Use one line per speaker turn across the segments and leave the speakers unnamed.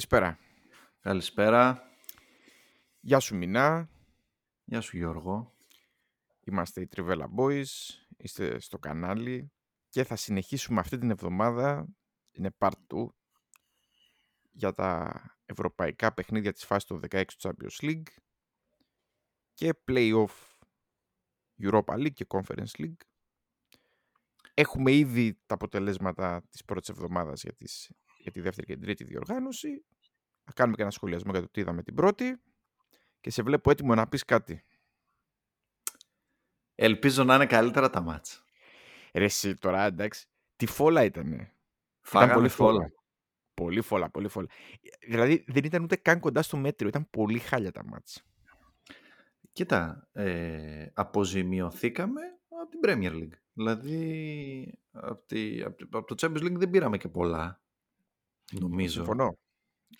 Καλησπέρα.
Καλησπέρα.
Γεια σου Μινά.
Γεια σου Γιώργο.
Είμαστε οι Trivella Boys. Είστε στο κανάλι. Και θα συνεχίσουμε αυτή την εβδομάδα. Είναι part 2 για τα ευρωπαϊκά παιχνίδια της φάσης του 16 του Champions League και Playoff Europa League και Conference League. Έχουμε ήδη τα αποτελέσματα της πρώτης εβδομάδας για, τις, για τη δεύτερη και την τρίτη διοργάνωση. Θα κάνουμε και ένα σχολιασμό για το τι είδαμε την πρώτη. Και σε βλέπω έτοιμο να πεις κάτι.
Ελπίζω να είναι καλύτερα τα μάτς.
Ρε εσύ τώρα εντάξει. Τι φόλα ήτανε.
Φάγαμε
πολύ
φόλα.
φόλα. Πολύ φόλα, πολύ φόλα. Δηλαδή δεν ήταν ούτε καν κοντά στο μέτριο. Ήταν πολύ χάλια τα μάτς.
Κοίτα, ε, αποζημιωθήκαμε από την Premier League. Δηλαδή, από, τη, από, το- από το Champions League δεν πήραμε και πολλά, νομίζω.
Συμφωνώ.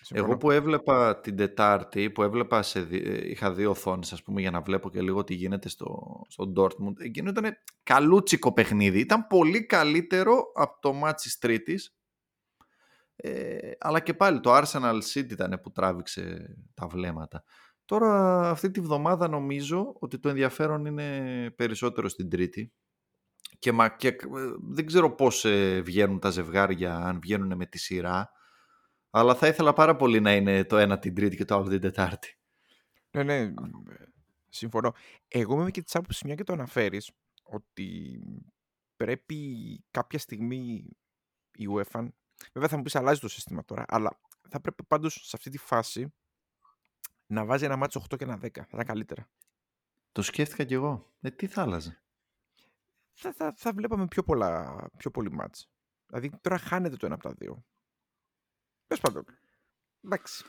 Συμφωνώ.
Εγώ που έβλεπα την Τετάρτη, που έβλεπα σε, δι- ε, είχα δύο οθόνες ας πούμε για να βλέπω και λίγο τι γίνεται στο, στο Dortmund. Εκείνο ήταν καλούτσικο παιχνίδι. Ήταν πολύ καλύτερο από το μάτς της Τρίτης. Ε, αλλά και πάλι το Arsenal City ήταν που τράβηξε τα βλέμματα. Τώρα αυτή τη βδομάδα νομίζω ότι το ενδιαφέρον είναι περισσότερο στην Τρίτη. Και, μα, και ε, δεν ξέρω πώς ε, βγαίνουν τα ζευγάρια, αν βγαίνουν με τη σειρά. Αλλά θα ήθελα πάρα πολύ να είναι το ένα την Τρίτη και το άλλο την Τετάρτη.
Ναι, ναι, ε, συμφωνώ. Εγώ είμαι και της άποψης, μια και το αναφέρεις, ότι πρέπει κάποια στιγμή η UEFA, βέβαια θα μου πεις αλλάζει το σύστημα τώρα, αλλά θα πρέπει πάντως σε αυτή τη φάση να βάζει ένα μάτσο 8 και ένα 10. Θα ήταν καλύτερα.
Το σκέφτηκα κι εγώ. Ε, τι θα άλλαζε;
Θα, θα, θα βλέπαμε πιο, πολλά, πιο πολύ μάτς. Δηλαδή τώρα χάνεται το ένα από τα δύο. Πες πάντων. Εντάξει.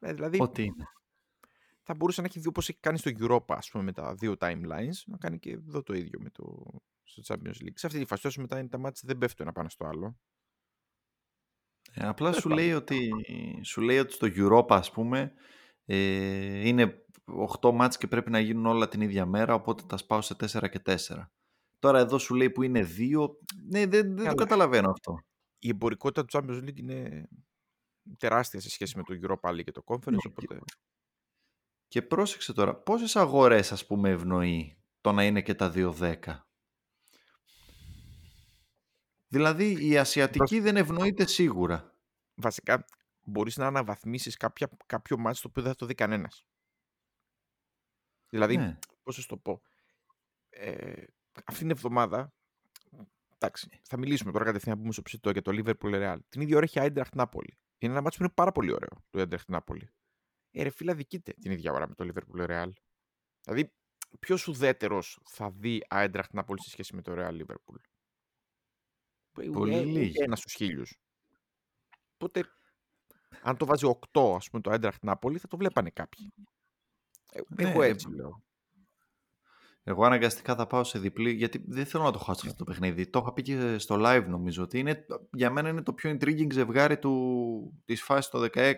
Ε, δηλαδή
Ό,τι είναι.
θα μπορούσε να έχει δει όπως έχει κάνει στο Europa, ας πούμε, με τα δύο timelines, να κάνει και εδώ το ίδιο με το, στο Champions League. Σε αυτή τη φάση, όσο μετά είναι τα μάτς, δεν πέφτουν ένα πάνω στο άλλο.
Ε, απλά
Τέλος
σου
πάντων.
λέει, ότι, σου λέει ότι στο Europa, ας πούμε, ε, είναι 8 μάτς και πρέπει να γίνουν όλα την ίδια μέρα, οπότε τα σπάω σε 4 και 4. Τώρα εδώ σου λέει που είναι 2, ναι, δεν, δεν το
Καλά.
καταλαβαίνω αυτό.
Η εμπορικότητα του Champions League είναι τεράστια σε σχέση με το Europa League και το Conference,
Ναι,
οπότε...
Και πρόσεξε τώρα, πόσες αγορές ας πούμε ευνοεί το να είναι και τα 2-10. Δηλαδή η Ασιατική δεν ευνοείται σίγουρα.
Βασικά, μπορείς να αναβαθμίσεις κάποια, κάποιο μάτς το οποίο δεν θα το δει κανένας. Δηλαδή,
Ναι.
πώς θα σου το πω, ε, αυτήν την εβδομάδα, εντάξει, θα μιλήσουμε τώρα κατευθείαν να πούμε στο ψητό για το Liverpool Real. Την ίδια ώρα έχει Eintracht Napoli. Είναι ένα μάτσο που είναι πάρα πολύ ωραίο, το Eintracht Napoli. Ε, ρε φίλα, δικείται την ίδια ώρα με το Liverpool Real. Δηλαδή, ποιος ουδέτερος θα δει Eintracht Napoli σε σχέση με το Real Liverpool.
Πολύ λίγοι.
Ένας στους χίλιους. Οπότε, αν το βάζει 8, ας πούμε, το Eintracht Napoli, θα το βλέπανε κάποιοι. Ε,
Ναι,
Εγώ
ε,
έτσι λέω.
Εγώ αναγκαστικά θα πάω σε διπλή γιατί δεν θέλω να το χάσω αυτό το παιχνίδι. Το είχα πει και στο live νομίζω ότι είναι, για μένα είναι το πιο intriguing ζευγάρι του, της φάσης το 16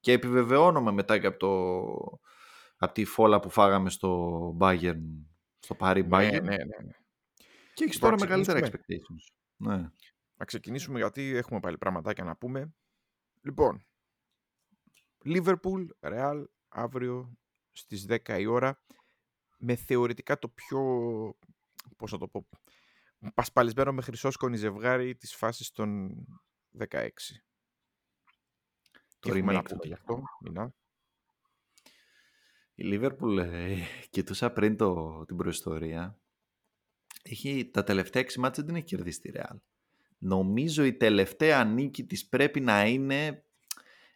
και επιβεβαιώνομαι μετά και από, το, από τη φόλα που φάγαμε στο Bayern, στο Paris
Ναι,
Bayern
ναι, ναι, ναι.
και έχεις
Λοιπόν,
τώρα
να
μεγαλύτερα
ξεκινήσουμε.
expectations. Ναι.
Να ξεκινήσουμε γιατί έχουμε πάλι πραγματάκια να πούμε. Λοιπόν, Liverpool, Real, αύριο στις 10 η ώρα, με θεωρητικά το πιο, πώς θα το πω, πασπαλισμένο με χρυσόσκονη ζευγάρι της φάσης των 16.
Το
Τι έχουμε να
remake του
πούμε γι' αυτό, Μινά.
Η Liverpool, ε, κοιτούσα πριν το, την προϊστορία, έχει, τα τελευταία 6 μάτια δεν έχει κερδίσει τη Real. Νομίζω η τελευταία νίκη της πρέπει να είναι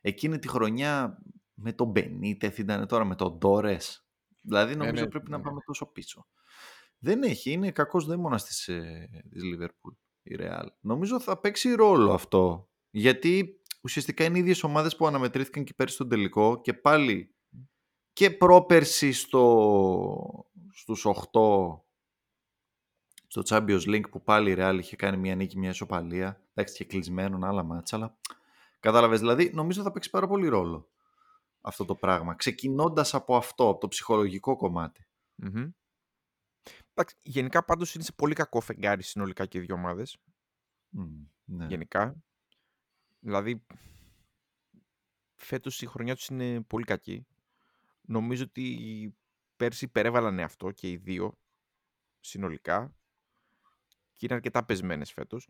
εκείνη τη χρονιά με τον Μπενίτεθ, ήταν τώρα με τον Ντόρες. Δηλαδή νομίζω
ναι,
πρέπει
ναι.
να πάμε τόσο πίσω. Δεν έχει, είναι κακός δαίμονας της, ε, της Liverpool. η Real. Νομίζω θα παίξει ρόλο αυτό. Γιατί ουσιαστικά είναι οι ίδιες ομάδες που αναμετρήθηκαν και πέρσι στον τελικό και πάλι και πρόπερση στο, στους 8 στο Champions League που πάλι η Real είχε κάνει μια νίκη, μια ισοπαλία. Εντάξει και κλεισμένο άλλα μάτσα, αλλά κατάλαβες. Δηλαδή νομίζω θα παίξει πάρα πολύ ρόλο αυτό το πράγμα. Ξεκινώντας από αυτό, από το ψυχολογικό κομμάτι.
Mm-hmm. Εντάξει, γενικά πάντως είναι σε πολύ κακό φεγγάρι συνολικά και οι δύο ομάδες.
Mm, ναι.
Γενικά. Δηλαδή, φέτος η χρονιά τους είναι πολύ κακή. Νομίζω ότι πέρσι υπερέβαλαν αυτό και οι δύο συνολικά και είναι αρκετά πεσμένες φέτος.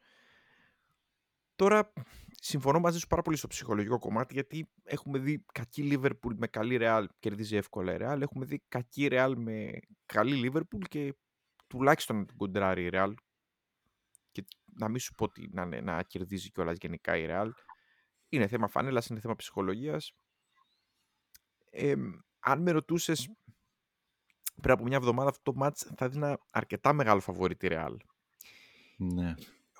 Τώρα, συμφωνώ μαζί σου πάρα πολύ στο ψυχολογικό κομμάτι, γιατί έχουμε δει κακή Λίβερπουλ με καλή Ρεάλ, κερδίζει εύκολα η Ρεάλ. Έχουμε δει κακή Ρεάλ με καλή Λίβερπουλ και τουλάχιστον να την κοντράρει η Ρεάλ. Και να μην σου πω ότι να, να κερδίζει κιόλας γενικά η Ρεάλ. Είναι θέμα φανέλα, είναι θέμα ψυχολογίας. Ε, αν με ρωτούσες πριν από μια εβδομάδα αυτό το μάτς θα δίνα αρκετά μεγάλο φαβορή τη Ρεάλ.
Ναι.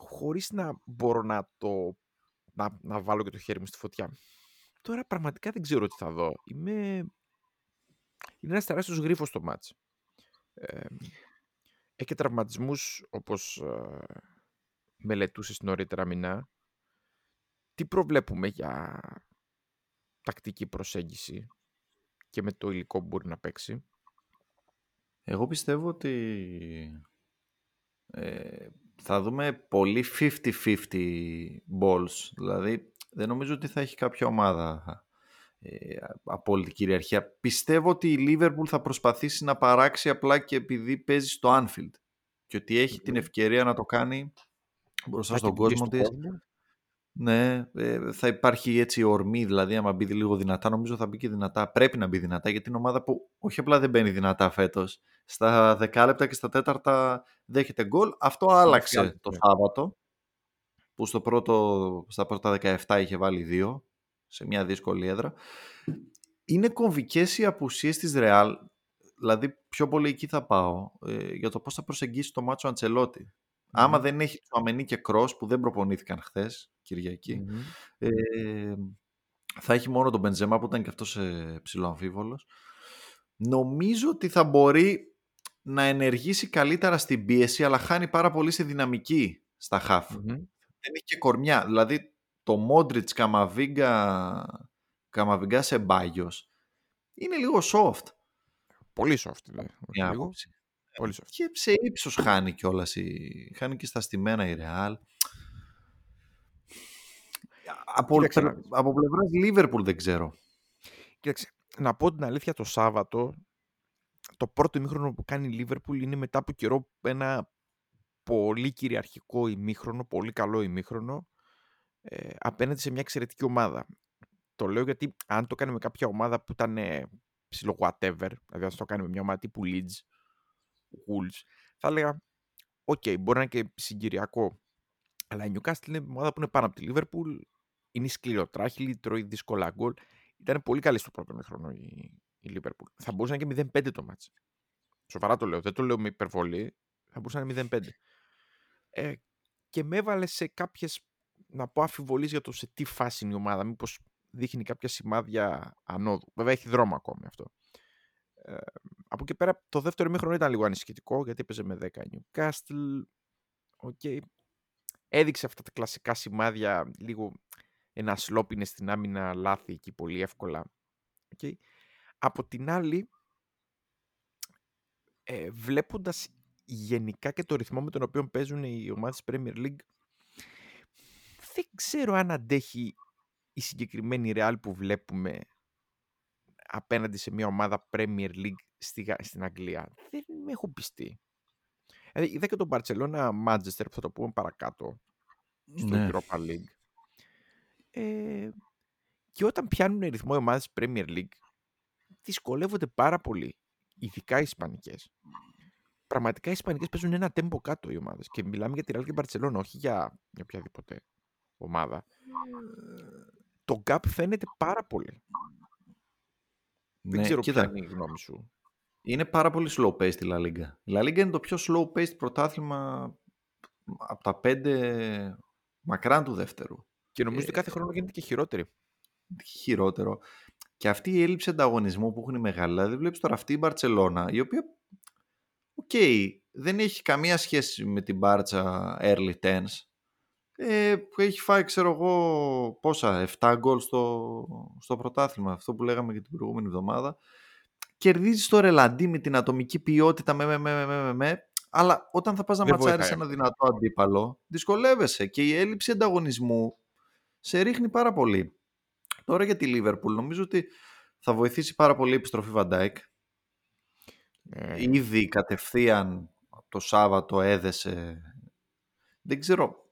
Χωρίς να μπορώ να το να, να βάλω και το χέρι μου στη φωτιά. Τώρα πραγματικά δεν ξέρω τι θα δω. Είμαι... Είναι ένας τεράστιος γρίφος το μάτς. Ε, έχει και τραυματισμούς όπως ε, μελετούσες νωρίτερα μηνά. Τι προβλέπουμε για τακτική προσέγγιση και με το υλικό που μπορεί να παίξει;
Εγώ πιστεύω ότι ε, θα δούμε πολύ 50-50 balls. Δηλαδή δεν νομίζω ότι θα έχει κάποια ομάδα ε, απόλυτη κυριαρχία. Πιστεύω ότι η Liverpool θα προσπαθήσει να παράξει απλά και επειδή παίζει στο Anfield και ότι έχει την ευκαιρία να το κάνει μπροστά στον κόσμο της. Ναι, ε, θα υπάρχει έτσι ορμή, δηλαδή άμα μπει λίγο δυνατά, νομίζω θα μπει και δυνατά. Πρέπει να μπει δυνατά, γιατί είναι ομάδα που όχι απλά δεν μπαίνει δυνατά φέτος. Στα δεκάλεπτα και στα τέταρτα δέχεται γκολ. Αυτό άλλαξε το Σάββατο, που στο πρώτο, στα πρώτα 17 είχε βάλει δύο, σε μια δύσκολη έδρα. Είναι κομβικές οι απουσίες της Ρεάλ, δηλαδή πιο πολύ εκεί θα πάω, ε, για το πώς θα προσεγγίσει το μάτσο Αντσελότη. Άμα δεν έχει του Αμενή και Κρός που δεν προπονήθηκαν χθες, κυριακη ε, θα έχει μόνο τον Μπεντζεμά που ήταν και αυτός ε, ψηλό Νομίζω ότι θα μπορεί να ενεργήσει καλύτερα στην πίεση, αλλά χάνει πάρα πολύ σε δυναμική στα χαφ. Δεν έχει και κορμιά. Δηλαδή το Μόντριτς Καμαβίγκα, Καμαβίγκα σε μπάγιος είναι λίγο soft.
Πολύ soft, δηλαδή.
Μια άποψη. Πολύ Και σε ύψος χάνει κιόλας. Η... Χάνει και στα στημένα η Ρεάλ. Από, από πλευράς Λίβερπουλ δεν ξέρω.
Κοίταξε, να πω την αλήθεια το Σάββατο, το πρώτο ημίχρονο που κάνει η Λίβερπουλ είναι μετά από καιρό ένα πολύ κυριαρχικό ημίχρονο, πολύ καλό ημίχρονο, ε, απέναντι σε μια εξαιρετική ομάδα. Το λέω γιατί αν το κάνει με κάποια ομάδα που ήταν ε, ψιλό whatever, δηλαδή αν το κάνει με μια ομάδα τύπου Leeds, Wolves, θα έλεγα, OK, okay, μπορεί να είναι και συγκυριακό. Αλλά η Newcastle είναι μια ομάδα που είναι πάνω από τη Liverpool, είναι σκληροτράχυλη, τρώει δύσκολα γκολ. Ήταν πολύ καλή στο πρώτο χρόνο η, η Liverpool. Θα μπορούσε να είναι και 0-5 το ματς. Σοβαρά το λέω, δεν το λέω με υπερβολή. Θα μπορούσε να είναι 0-5. Ε, και με έβαλε σε κάποιες να πω αφιβολίες για το σε τι φάση είναι η ομάδα. Μήπως δείχνει κάποια σημάδια ανόδου. Βέβαια έχει δρόμο ακόμη αυτό. Ε, από εκεί πέρα το δεύτερο ημίχρονο ήταν λίγο ανησυχητικό γιατί έπαιζε με 10 Newcastle. Okay. Έδειξε αυτά τα κλασικά σημάδια, λίγο ένα σλόπινε στην άμυνα, λάθη εκεί πολύ εύκολα. Okay. Από την άλλη, ε, βλέποντας γενικά και το ρυθμό με τον οποίο παίζουν οι ομάδες Premier League, δεν ξέρω αν αντέχει η συγκεκριμένη Real που βλέπουμε απέναντι σε μια ομάδα Premier League στη, στην Αγγλία. Δεν με έχω πιστεί. Δηλαδή, είδα και τον Barcelona Manchester που θα το πούμε παρακάτω στο ναι. Europa League. Ε, και όταν πιάνουν ρυθμό οι ομάδες Premier League δυσκολεύονται πάρα πολύ. Ειδικά οι Ισπανικές. Πραγματικά οι Ισπανικές παίζουν ένα τέμπο κάτω οι ομάδες. Και μιλάμε για τη Real και Barcelona, όχι για, για οποιαδήποτε ομάδα. Ε. Το gap φαίνεται πάρα πολύ. Δεν ναι, ξέρω κοίτα, ποια είναι η γνώμη σου.
Είναι πάρα πολύ slow paced η La Liga. Η La Liga είναι το πιο slow paced πρωτάθλημα από τα πέντε μακράν του δεύτερου.
Και νομίζω ότι κάθε χρόνο γίνεται και χειρότερη.
Χειρότερο. Και αυτή η έλλειψη ανταγωνισμού που έχουν οι μεγάλοι, δηλαδή βλέπεις τώρα αυτή η Μπαρτσελώνα, η οποία, οκ, δεν έχει καμία σχέση με την Μπάρτσα early tens, ε, που έχει φάει, ξέρω εγώ, πόσα, 7 γκολ στο, στο πρωτάθλημα, αυτό που λέγαμε και την προηγούμενη εβδομάδα. Κερδίζεις το ρελαντί με την ατομική ποιότητα, με, με, με, με, με, με αλλά όταν θα πας να ματσάρεις ένα δυνατό αντίπαλο, δυσκολεύεσαι και η έλλειψη ανταγωνισμού σε ρίχνει πάρα πολύ. Τώρα για τη Λίβερπουλ, νομίζω ότι θα βοηθήσει πάρα πολύ η επιστροφή Βαντάικ. Ε... Ήδη κατευθείαν το Σάββατο έδεσε. Δεν ξέρω,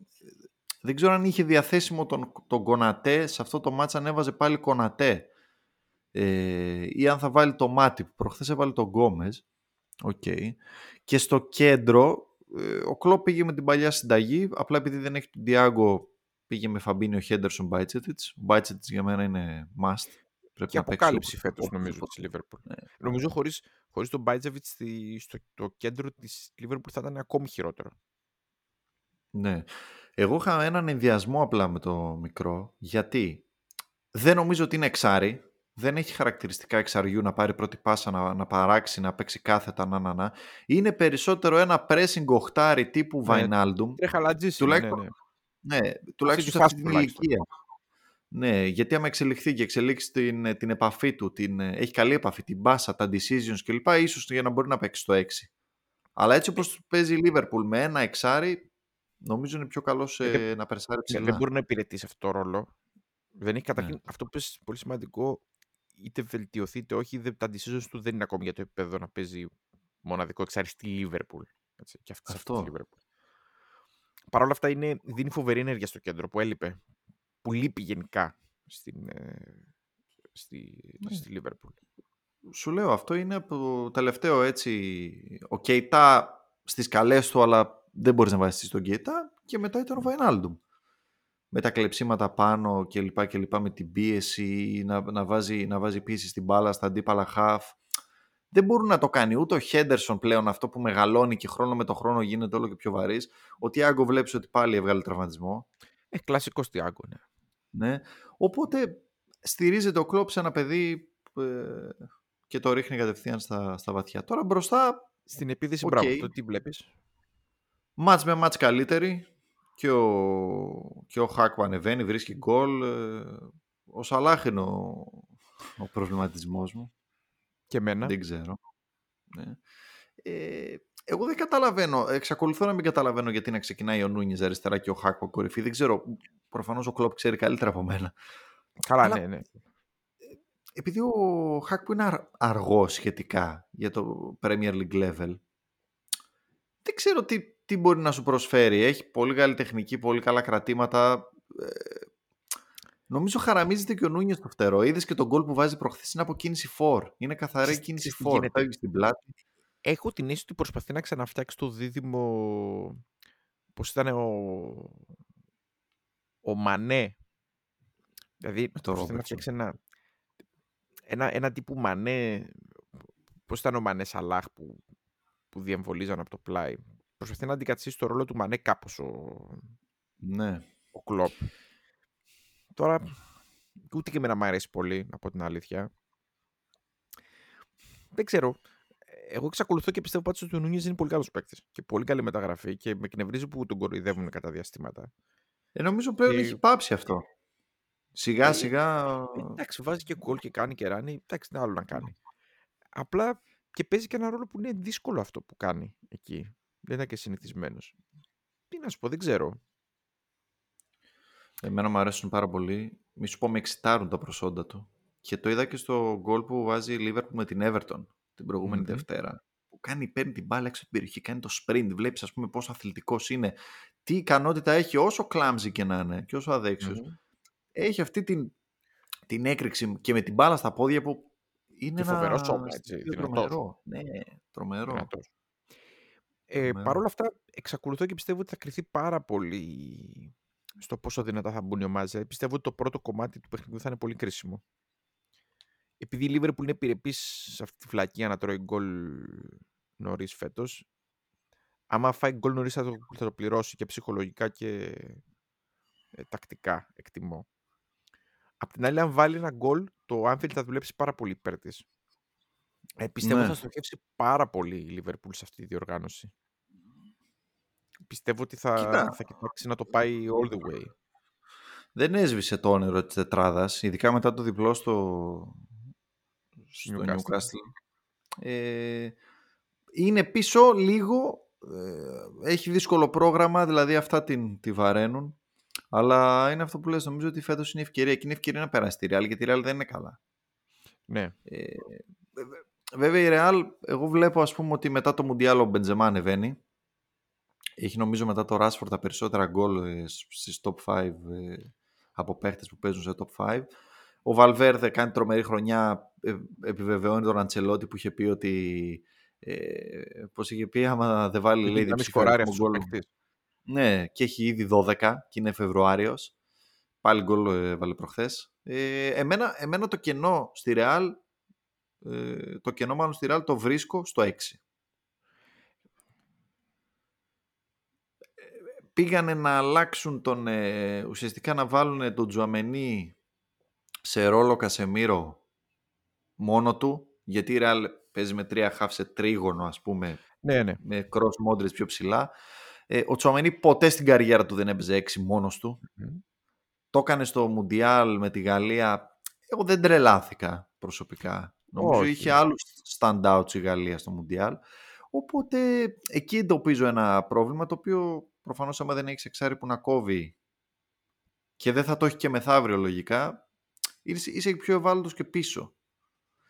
δεν ξέρω αν είχε διαθέσιμο τον, τον Κονατέ, σε αυτό το ματς αν έβαζε πάλι Κονατέ ε, ή αν θα βάλει τον Ματίπ που προχθές έβαλε τον Γκόμες. Okay. Και στο κέντρο ε, ο Κλόπ πήγε με την παλιά συνταγή, απλά επειδή δεν έχει τον Διάγκο πήγε με Φαμπίνιο Χέντερσον Μπάιτσετιτς. Ο Μπάιτσετιτς για μένα είναι must.
Πρέπει και να αποκάλυψη φέτος νομίζω της Λίβερπουλ. Ναι. Νομίζω χωρίς, χωρίς τον Μπάιτσεβιτς στο το κέντρο της Λίβερπουλ θα ήταν ακόμη χειρότερο.
Ναι. Εγώ είχα έναν ενδιασμό απλά με το μικρό, γιατί δεν νομίζω ότι είναι εξάρι, δεν έχει χαρακτηριστικά εξαριού να πάρει πρώτη πάσα, να, να παράξει, να παίξει κάθετα, να, να, να. Είναι περισσότερο ένα pressing οχτάρι τύπου ναι, Βαϊνάλντουμ.
Τουλάχιστον, ναι, ναι.
Ναι, τουλάχιστον σε αυτή την ηλικία. Ναι, γιατί άμα εξελιχθεί και εξελίξει την, την επαφή του, την, έχει καλή επαφή, την μπάσα, τα decisions κλπ. ίσως για να μπορεί να παίξει το 6. Αλλά έτσι όπως παίζει η Liverpool με ένα εξάρι, νομίζω είναι πιο καλό σε να περσάρει ψηλά.
Δεν μπορεί να υπηρετήσει αυτό το ρόλο. Δεν έχει καταρχήν, ναι. αυτό που είναι πολύ σημαντικό, είτε βελτιωθεί είτε όχι, τα decisions του δεν είναι ακόμη για το επίπεδο να παίζει μοναδικό εξάρι στη Λίβερπουλ. Και αυτή αυτό. Αυτή Liverpool. Παρ' όλα αυτά είναι, δίνει φοβερή ενέργεια στο κέντρο που έλειπε. Που λείπει γενικά στην, ε, στη, ναι. στη Liverpool.
Σου λέω, αυτό είναι το τελευταίο έτσι. Ο Κέιτα στις καλές του, αλλά δεν μπορείς να βάζεις τον Κέιτα και μετά ήταν ο Βαϊνάλντουμ. Με τα κλεψίματα πάνω και λοιπά και λοιπά με την πίεση, να, να, βάζει, να βάζει πίεση στην μπάλα, στα αντίπαλα χαφ. Δεν μπορούν να το κάνει ούτε ο Χέντερσον πλέον αυτό που μεγαλώνει και χρόνο με το χρόνο γίνεται όλο και πιο βαρύς. Ο Τιάγκο βλέπεις ότι πάλι έβγαλε τραυματισμό.
Ε, κλασικός Τιάγκο, ναι.
ναι. Οπότε στηρίζεται ο Κλόπ σε ένα παιδί ε, και το ρίχνει κατευθείαν στα, στα βαθιά. Τώρα μπροστά...
Στην επίδεση, okay. μπράβο, το τι βλέπεις.
Μάτς με μάτς καλύτερη και ο, και ο Χάκ ανεβαίνει, βρίσκει γκολ. Ε, ο Σαλάχ είναι ο, ο προβληματισμός μου.
Και εμένα.
Δεν ξέρω. Ναι. Ε, εγώ δεν καταλαβαίνω, εξακολουθώ να μην καταλαβαίνω γιατί να ξεκινάει ο Νούνιες αριστερά και ο Χάκ κορυφή. Δεν ξέρω, προφανώς ο Κλόπ ξέρει καλύτερα από μένα.
Καλά, Αλλά, ναι, ναι.
Επειδή ο Χάκ που είναι αργό σχετικά για το Premier League level, δεν ξέρω τι, τι μπορεί να σου προσφέρει. Έχει πολύ καλή τεχνική, πολύ καλά κρατήματα. Ε, νομίζω χαραμίζεται και ο Νούνιες στο φτερό. Είδες και τον γκολ που βάζει προχθές είναι από κίνηση 4. Είναι καθαρή κίνηση 4. Φεύγει στην πλάτη.
Έχω την αίσθηση ότι προσπαθεί να ξαναφτιάξει το δίδυμο. Πώς ήταν ο. Ο Μανέ. Δηλαδή, προσπαθεί να φτιάξει ένα, ένα, ένα τύπου Μανέ. Πώς ήταν ο Μανέ Σαλάχ που που διεμβολίζαν από το πλάι. Προσπαθεί να αντικαταστήσει το ρόλο του Μανέ κάπως ο,
ναι.
ο Κλόπ. Τώρα, ούτε και εμένα μου αρέσει πολύ, να πω την αλήθεια. Δεν ξέρω. Εγώ εξακολουθώ και πιστεύω πάντως ότι ο Νούνιες είναι πολύ καλός παίκτης. Και πολύ καλή μεταγραφή και με εκνευρίζει που τον κοροϊδεύουν κατά διαστήματα.
Ε, νομίζω πλέον έχει πάψει αυτό. Σιγά ε, σιγά.
εντάξει, βάζει και γκολ και κάνει και ράνει. Εντάξει, είναι άλλο να κάνει. Απλά και παίζει και ένα ρόλο που είναι δύσκολο αυτό που κάνει εκεί. Δεν είναι και συνηθισμένος. Τι να σου πω, δεν ξέρω.
Εμένα μου αρέσουν πάρα πολύ. Μη σου πω, με εξητάρουν τα προσόντα του. Και το είδα και στο γκολ που βάζει η Liverpool με την Everton την προηγουμενη Δευτέρα. Που κάνει, παίρνει την μπάλα έξω από την περιοχή, κάνει το sprint. Βλέπεις, ας πούμε, πόσο αθλητικός είναι. Τι ικανότητα έχει, όσο κλάμζι και να είναι και όσο αδεξιο Έχει αυτή την, την έκρηξη και με την μπάλα στα πόδια που είναι
φοβερό σώμα, έτσι.
Τρομερό. Ναι, τρομερό.
Ε, Παρ' όλα αυτά, εξακολουθώ και πιστεύω ότι θα κρυθεί πάρα πολύ στο πόσο δυνατά θα μπουν οι ομάδες. Δηλαδή, πιστεύω ότι το πρώτο κομμάτι του παιχνιδιού θα είναι πολύ κρίσιμο. Επειδή η Λίβερπουλ είναι επιρρεπή σε αυτή τη φλακία να τρώει γκολ νωρίς φέτος, άμα φάει γκολ νωρίς θα το, θα το πληρώσει και ψυχολογικά και ε, τακτικά, εκτιμώ. Απ' την άλλη, αν βάλει ένα γκολ, το Anfield θα δουλέψει πάρα πολύ υπέρ της. Ε, πιστεύω
Ναι.
θα στοχεύσει πάρα πολύ η Liverpool σε αυτή τη διοργάνωση. Πιστεύω ότι θα,
Κοίτα.
θα κοιτάξει να το πάει all the way.
Δεν έσβησε το όνειρο της τετράδας, ειδικά μετά το διπλό στο, στο
Newcastle.
Newcastle. Ε, είναι πίσω λίγο, ε, έχει δύσκολο πρόγραμμα, δηλαδή αυτά την, τη βαραίνουν. Αλλά είναι αυτό που λες, νομίζω ότι φέτος είναι ευκαιρία και είναι ευκαιρία να περάσει τη Real, γιατί η Real δεν είναι καλά.
Ναι,
Ε, βε- βέβαια η Real, εγώ βλέπω ας πούμε ότι μετά το Μουντιάλ ο Μπεντζεμά ανεβαίνει. Έχει νομίζω μετά το Rashford τα περισσότερα γκολ ε, σ- στις top 5 ε, από παίχτες που παίζουν σε top 5. Ο Βαλβέρδε κάνει τρομερή χρονιά, ε, επιβεβαιώνει τον Αντσελότη που είχε πει ότι ε, πώς είχε πει άμα δεν βάλει λέει
να μην
διψήφιο
σκοράρει
αριθμό
αυτός ο
γκολ.
παίκτης.
Ναι, και έχει ήδη 12 και είναι Φεβρουάριος. Πάλι γκολ ε, έβαλε προχθές. Ε, εμένα, εμένα το κενό στη Real, ε, το κενό μάλλον στη Real το βρίσκω στο 6. Πήγανε να αλλάξουν τον, ε, ουσιαστικά να βάλουν τον Τζουαμενί σε ρόλο Κασεμίρο μόνο του, γιατί η Real παίζει με τρία χαφ σε τρίγωνο ας πούμε
Ναι, ναι.
με cross Modric πιο ψηλά. Ε, ο Τσουαμενί ποτέ στην καριέρα του δεν έπαιζε 6 μόνος του.
Μμμ.
Το έκανε στο Μουντιάλ με τη Γαλλία. Εγώ δεν τρελάθηκα προσωπικά. Νομίζω
Όχι.
είχε άλλους stand-outs η Γαλλία στο Μουντιάλ. Οπότε εκεί εντοπίζω ένα πρόβλημα το οποίο προφανώς άμα δεν έχεις εξάρι που να κόβει και δεν θα το έχει και μεθαύριο λογικά, είσαι, είσαι πιο ευάλωτος και πίσω.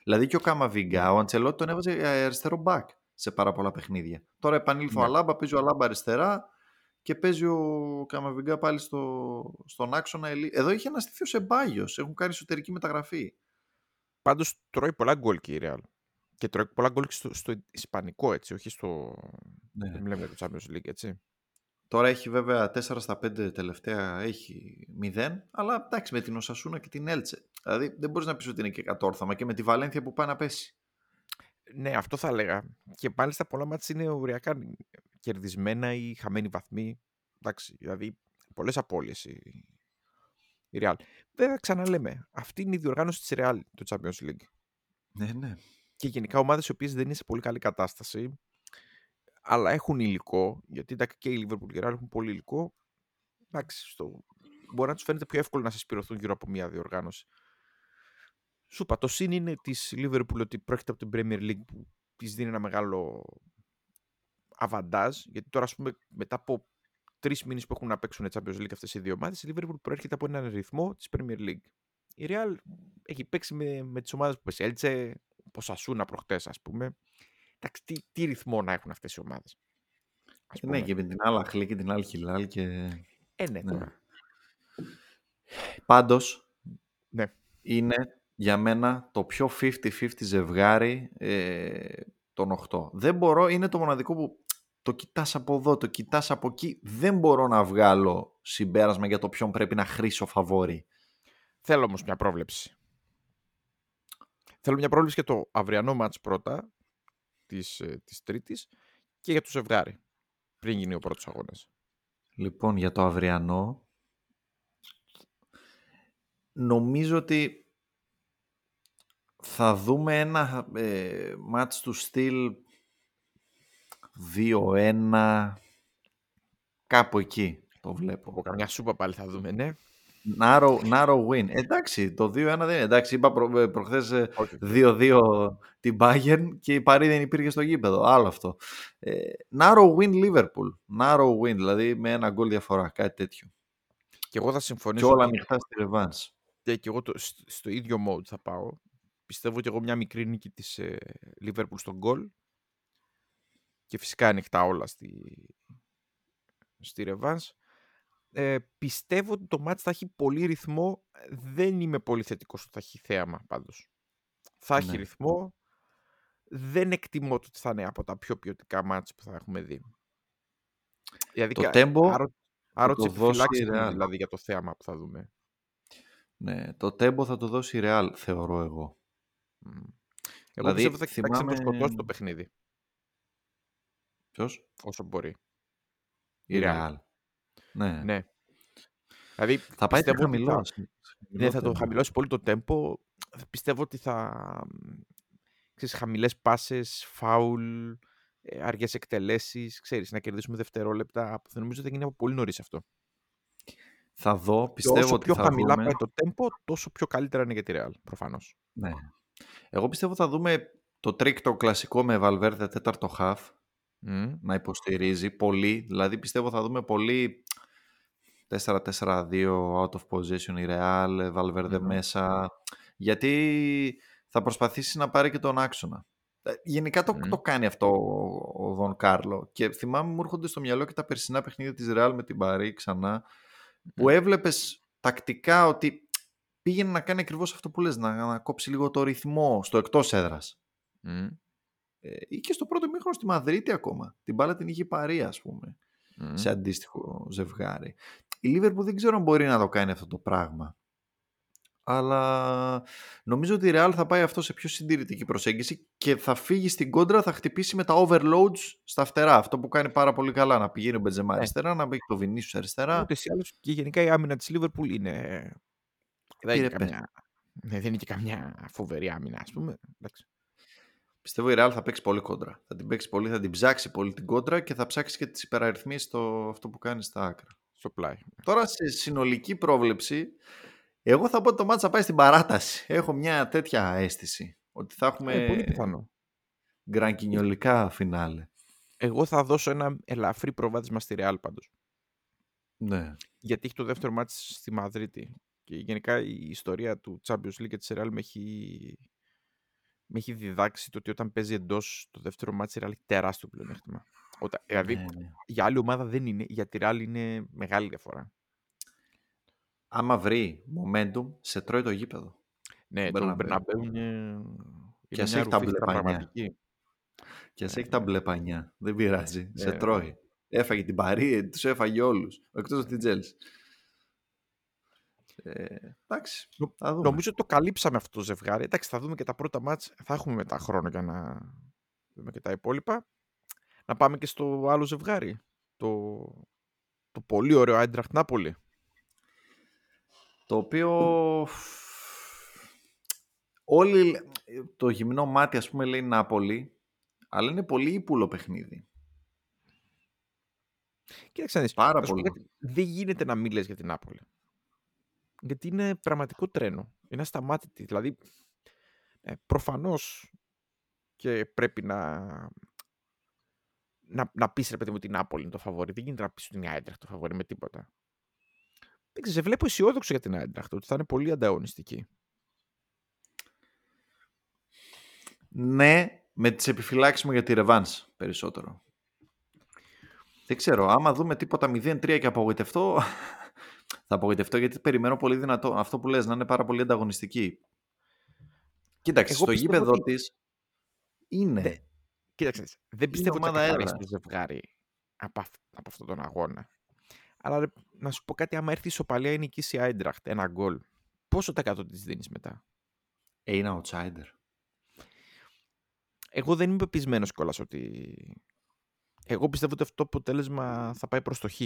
Δηλαδή και ο Καμαβίγκα, ο Αντσελότη τον έβαζε ε, αριστερό μπακ σε πάρα πολλά παιχνίδια. Τώρα επανήλθε ο
Ναι.
Αλάμπα, παίζει ο Αλάμπα αριστερά και παίζει ο Καμαβίγκα πάλι στο, στον άξονα. Ελί- Εδώ είχε αναστηθεί ο Σεμπάγιος, έχουν κάνει εσωτερική μεταγραφή.
Πάντως τρώει πολλά γκολ και η Real. Και τρώει πολλά γκολ και στο, στο Ισπανικό, έτσι, όχι στο...
Ναι.
Δεν μιλάμε για το Champions League, έτσι.
Τώρα έχει βέβαια 4 στα 5 τελευταία, έχει 0, αλλά εντάξει με την Οσασούνα και την Έλτσε. Δηλαδή δεν μπορείς να πεις ότι είναι και κατόρθωμα και με τη Βαλένθια που πάει να πέσει.
Ναι, αυτό θα έλεγα. Και μάλιστα πολλά μάτια είναι οριακά κερδισμένα ή χαμένοι βαθμοί. Εντάξει, δηλαδή πολλές απώλειες η, η Real. Βέβαια, ξαναλέμε, αυτή είναι η διοργάνωση της Real, το Champions League.
Ναι, ναι.
Και γενικά ομάδες οι οποίες δεν είναι σε πολύ καλή κατάσταση, αλλά έχουν υλικό, γιατί εντάξει, και η Liverpool και η Real έχουν πολύ υλικό, εντάξει, στο... μπορεί να τους φαίνεται πιο εύκολο να συσπηρωθούν γύρω από μια διοργάνωση. Σου είπα, το συν είναι της Liverpool ότι πρόκειται από την Premier League που της δίνει ένα μεγάλο αβαντάζ, γιατί τώρα ας πούμε μετά από τρεις μήνες που έχουν να παίξουν Champions League αυτές οι δύο ομάδες, η Liverpool προέρχεται από έναν ρυθμό της Premier League. Η Real έχει παίξει με, με τις ομάδες που πέσει. Έλτσε, Ποσασούνα προχτές, ας πούμε. Εντάξει, τι, τι ρυθμό να έχουν αυτές οι ομάδες.
Ναι, και με την άλλη Αχλή και την άλλη Χιλάλ και...
Ε, ναι,
Ναι.
τώρα.
Πάντως,
Ναι.
είναι για μένα το πιο 50-50 ζευγάρι ε, των 8. Δεν μπορώ, είναι το μοναδικό που το κοιτάς από εδώ, το κοιτάς από εκεί. Δεν μπορώ να βγάλω συμπέρασμα για το ποιον πρέπει να χρήσω φαβόρι.
Θέλω όμως μια πρόβλεψη. Θέλω μια πρόβλεψη για το αυριανό μάτς πρώτα της, ε, της Τρίτης και για το ζευγάρι πριν γίνει ο πρώτος αγώνας.
Λοιπόν, για το αυριανό, νομίζω ότι θα δούμε ένα ε, μάτς του στυλ 2-1, κάπου εκεί το βλέπω.
Από καμιά σούπα πάλι θα δούμε, ναι.
Narrow, narrow win. Εντάξει, το 2-1 δεν είναι. Εντάξει, είπα προ, ε, προχθές ε,
Όχι.
2-2 την Bayern και η Παρή δεν υπήρχε στο γήπεδο. Άλλο αυτό. Ε, narrow win Liverpool. Narrow win, δηλαδή με ένα γκολ διαφορά, κάτι τέτοιο.
Και εγώ θα
Και
συμφωνήσω
όλα
ότι-
ανοιχτά στη Revenge.
και, και εγώ το, στο, στο ίδιο mode θα πάω. Πιστεύω και εγώ μια μικρή νίκη της ε, Liverpool στον γκολ και φυσικά ανοιχτά όλα στη, στη Revanche. Ε, πιστεύω ότι το μάτς θα έχει πολύ ρυθμό. Δεν είμαι πολύ θετικός ότι θα έχει θέαμα πάντως. Θα έχει
Ναι.
ρυθμό. Δεν εκτιμώ ότι θα είναι από τα πιο ποιοτικά μάτς που θα έχουμε δει. Δηλαδή,
Το
κα-
tempo
άρω- άρω
το
τις
δώσει η
επιφυλάξεις μου,
Real.
δηλαδή για το θέαμα που θα δούμε.
Ναι, το τέμπο θα το δώσει η Real, θεωρώ εγώ.
Μμ. Εγώ
Δηλαδή,
πιστεύω θα κοιτάξει να το
θυμάμαι-
σκοτώσει το παιχνίδι.
Ποιος;
όσο μπορεί.
Η
Real.
Real. Ναι.
Ναι. Δηλαδή,
Θα πάει πιο
πιστεύω ότι
χαμηλό.
θα,
σε- σε
ναι, θα το
χαμηλότερο.
χαμηλώσει πολύ το tempo. Πιστεύω ότι θα... Ξέρεις, χαμηλές πάσες, φάουλ, ε, αργές εκτελέσεις, ξέρεις, να κερδίσουμε δευτερόλεπτα. που Θα νομίζω ότι θα γίνει από πολύ νωρίς αυτό.
Θα δω,
Και
πιστεύω
όσο
ότι
πιο
θα
χαμηλά
δούμε...
πάει το τέμπο, τόσο πιο καλύτερα είναι για τη Real, προφανώς.
Ναι. Εγώ πιστεύω θα δούμε το τρικ το κλασικό με Valverde τέταρτο χαφ
Μμ.
να υποστηρίζει πολύ. Δηλαδή πιστεύω θα δούμε πολύ 4-4-2 out of position η Real, Valverde
Μμμ.
μέσα. Γιατί θα προσπαθήσει να πάρει και τον άξονα. Ε, Γενικά το,
Μμ.
το κάνει αυτό ο- ο Δον Κάρλο. Και θυμάμαι μου έρχονται στο μυαλό και τα περσινά παιχνίδια της Real με την Παρή ξανά που έβλεπες τακτικά ότι πήγαινε να κάνει ακριβώς αυτό που λες, να, να κόψει λίγο το ρυθμό στο εκτός έδρας.
Μμ.
Ε, ή και στο πρώτο μήχρονο στη Μαδρίτη ακόμα. Την μπάλα την είχε η Παρή, ας πούμε,
Μμ.
σε αντίστοιχο ζευγάρι. Η Λίβερπουλ δεν ξέρω αν μπορεί να το κάνει αυτό το πράγμα. Αλλά νομίζω ότι η Real θα πάει αυτό σε πιο συντηρητική προσέγγιση και θα φύγει στην κόντρα, θα χτυπήσει με τα overloads στα φτερά. Αυτό που κάνει πάρα πολύ καλά. Να πηγαίνει ο Μπεντζεμά
Ναι.
αριστερά, να μπει το Βινίσιους αριστερά.
Ούτως ή άλλως και γενικά η άμυνα της Liverpool είναι... Δεν είναι,
Πήρε πες.
καμιά... ναι, δεν είναι και καμιά φοβερή άμυνα, ας πούμε. Εντάξει.
Πιστεύω η Real θα παίξει πολύ κόντρα. Θα την παίξει πολύ, θα την ψάξει πολύ την κόντρα και θα ψάξει και τις υπεραριθμίες στο αυτό που κάνει στα άκρα.
Στο πλάι.
Τώρα σε συνολική πρόβλεψη, εγώ θα πω ότι το μάτς θα πάει στην παράταση. Έχω μια τέτοια αίσθηση. Ότι θα έχουμε
Ε, πολύ πιθανό.
γκρανκινιολικά φινάλε.
Εγώ θα δώσω ένα ελαφρύ προβάδισμα στη Real πάντως.
Ναι.
Γιατί έχει το δεύτερο μάτς στη Μαδρίτη. Και γενικά η ιστορία του Champions League και της Real με έχει, με έχει διδάξει το ότι όταν παίζει εντός το δεύτερο μάτς η Real έχει τεράστιο πλεονέκτημα. Όταν, δηλαδή
ναι, ναι.
για άλλη ομάδα δεν είναι, για τη Real είναι μεγάλη διαφορά.
Άμα βρει momentum, σε τρώει το γήπεδο.
Ναι,
Τον
το
Bernabeu.
Bernabeu είναι,
Και
είναι
ας
μια
έχει τα μπλε
ρουφήχτρα
πανιά.
πραγματική.
Και ας έχει τα μπλε πανιά. Δεν πειράζει.
Ναι,
σε
ναι.
τρώει. Έφαγε την Παρή, τους έφαγε όλους. Εκτός από την Τζέλση. Ε, εντάξει,
Νο-
θα δούμε.
Νομίζω ότι το καλύψαμε αυτό το ζευγάρι. Εντάξει, θα δούμε και τα πρώτα μάτς. Θα έχουμε μετά χρόνο για να δούμε και τα υπόλοιπα. Να πάμε και στο άλλο ζευγάρι. Το, το πολύ ωραίο Άιντραχτ Νάπολη.
Το οποίο όλοι το γυμνό μάτι ας πούμε λέει Νάπολη αλλά είναι πολύ ύπουλο παιχνίδι.
Κοίταξε να δεις.
Πάρα
να σου πω
πολύ.
κάτι. Δεν γίνεται να μην λες για την Νάπολη. Γιατί είναι πραγματικό τρένο. Είναι ασταμάτητη. Δηλαδή, ε, προφανώς και πρέπει να, να, να πεις ρε παιδί μου την Νάπολη είναι το φαβορή. Δεν γίνεται να πεις ότι είναι η Άιντραχτ το φαβορή με τίποτα. Δεν ξέρω, σε βλέπω αισιόδοξο για την Άιντραχτ, ότι θα είναι πολύ ανταγωνιστική.
Ναι, με τις επιφυλάξεις μου για τη Ρεβάνς περισσότερο. Δεν ξέρω, άμα δούμε τίποτα 0-3 και απογοητευτώ, θα απογοητευτώ γιατί περιμένω πολύ δυνατό αυτό που λες να είναι πάρα πολύ ανταγωνιστική. Κοίταξε,
Εγώ
στο
πιστεύω
γήπεδο
ότι-
της είναι.
Ναι. Κοίταξε, δεν πιστεύω ότι θα
ομάδα
καθαρίσει
έδρας.
το ζευγάρι από, αυ- από αυτόν τον αγώνα. Αλλά ρε, να σου πω κάτι, άμα έρθει η ισοπαλία ή νικήσει η Άιντραχτ ένα γκολ, πόσο τα κάτω της δίνεις μετά;
Ε, είναι outsider.
Εγώ δεν είμαι πεπισμένο κιόλας ότι. Εγώ πιστεύω ότι αυτό το αποτέλεσμα θα πάει προς το χ.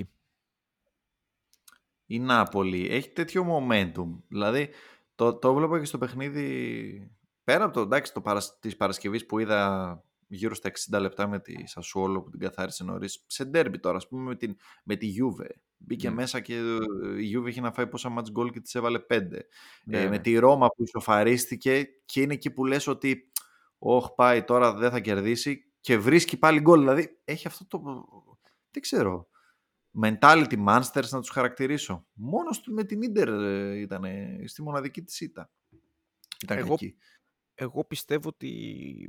Η Νάπολη έχει τέτοιο momentum. Δηλαδή, το, το βλέπω και στο παιχνίδι. Πέρα από το εντάξει, το παρασ... της Παρασκευής που είδα γύρω στα 60 λεπτά με τη Σασουόλο που την καθάρισε νωρίς. Σε ντέρμπι τώρα, ας πούμε, με, την, με τη Γιούβε. Μπήκε
Μμ.
μέσα και ε, η Γιούβε είχε να φάει πόσα match goal και της έβαλε 5.
Ναι,
ε,
ναι.
με τη Ρώμα που ισοφαρίστηκε και είναι εκεί που λες ότι όχ πάει τώρα δεν θα κερδίσει και βρίσκει πάλι γκολ. Δηλαδή έχει αυτό το, δεν ξέρω, mentality monsters να τους χαρακτηρίσω. Μόνος του με την Ίντερ ε, ήταν στη μοναδική της ήττα. Ήταν
Εγώ-
κακή.
Εγώ πιστεύω ότι.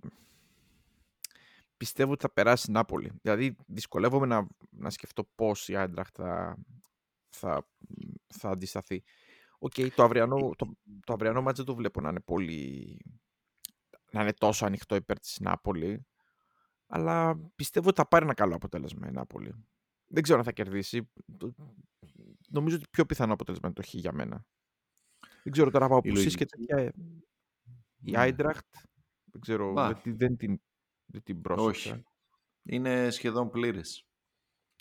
Πιστεύω ότι θα περάσει η Νάπολη. Δηλαδή, δυσκολεύομαι να, να σκεφτώ πώς η Άιντραχτ θα, θα, θα αντισταθεί. Οκ, το αυριανό, το, το αυριανό ματς δεν το βλέπω να είναι πολύ. να είναι τόσο ανοιχτό υπέρ της Νάπολη. Αλλά πιστεύω ότι θα πάρει ένα καλό αποτέλεσμα η Νάπολη. Δεν ξέρω αν θα κερδίσει. Το- Νομίζω ότι πιο πιθανό αποτέλεσμα είναι το χ για μένα. Δεν ξέρω τώρα από
Η
απουσίες και
λογική.
τέτοια. Η
Ναι.
Άιντραχτ, δεν ξέρω,
Μπα.
δεν, τη- δεν την, δεν την πρόσεξα.
Όχι. Είναι σχεδόν πλήρης.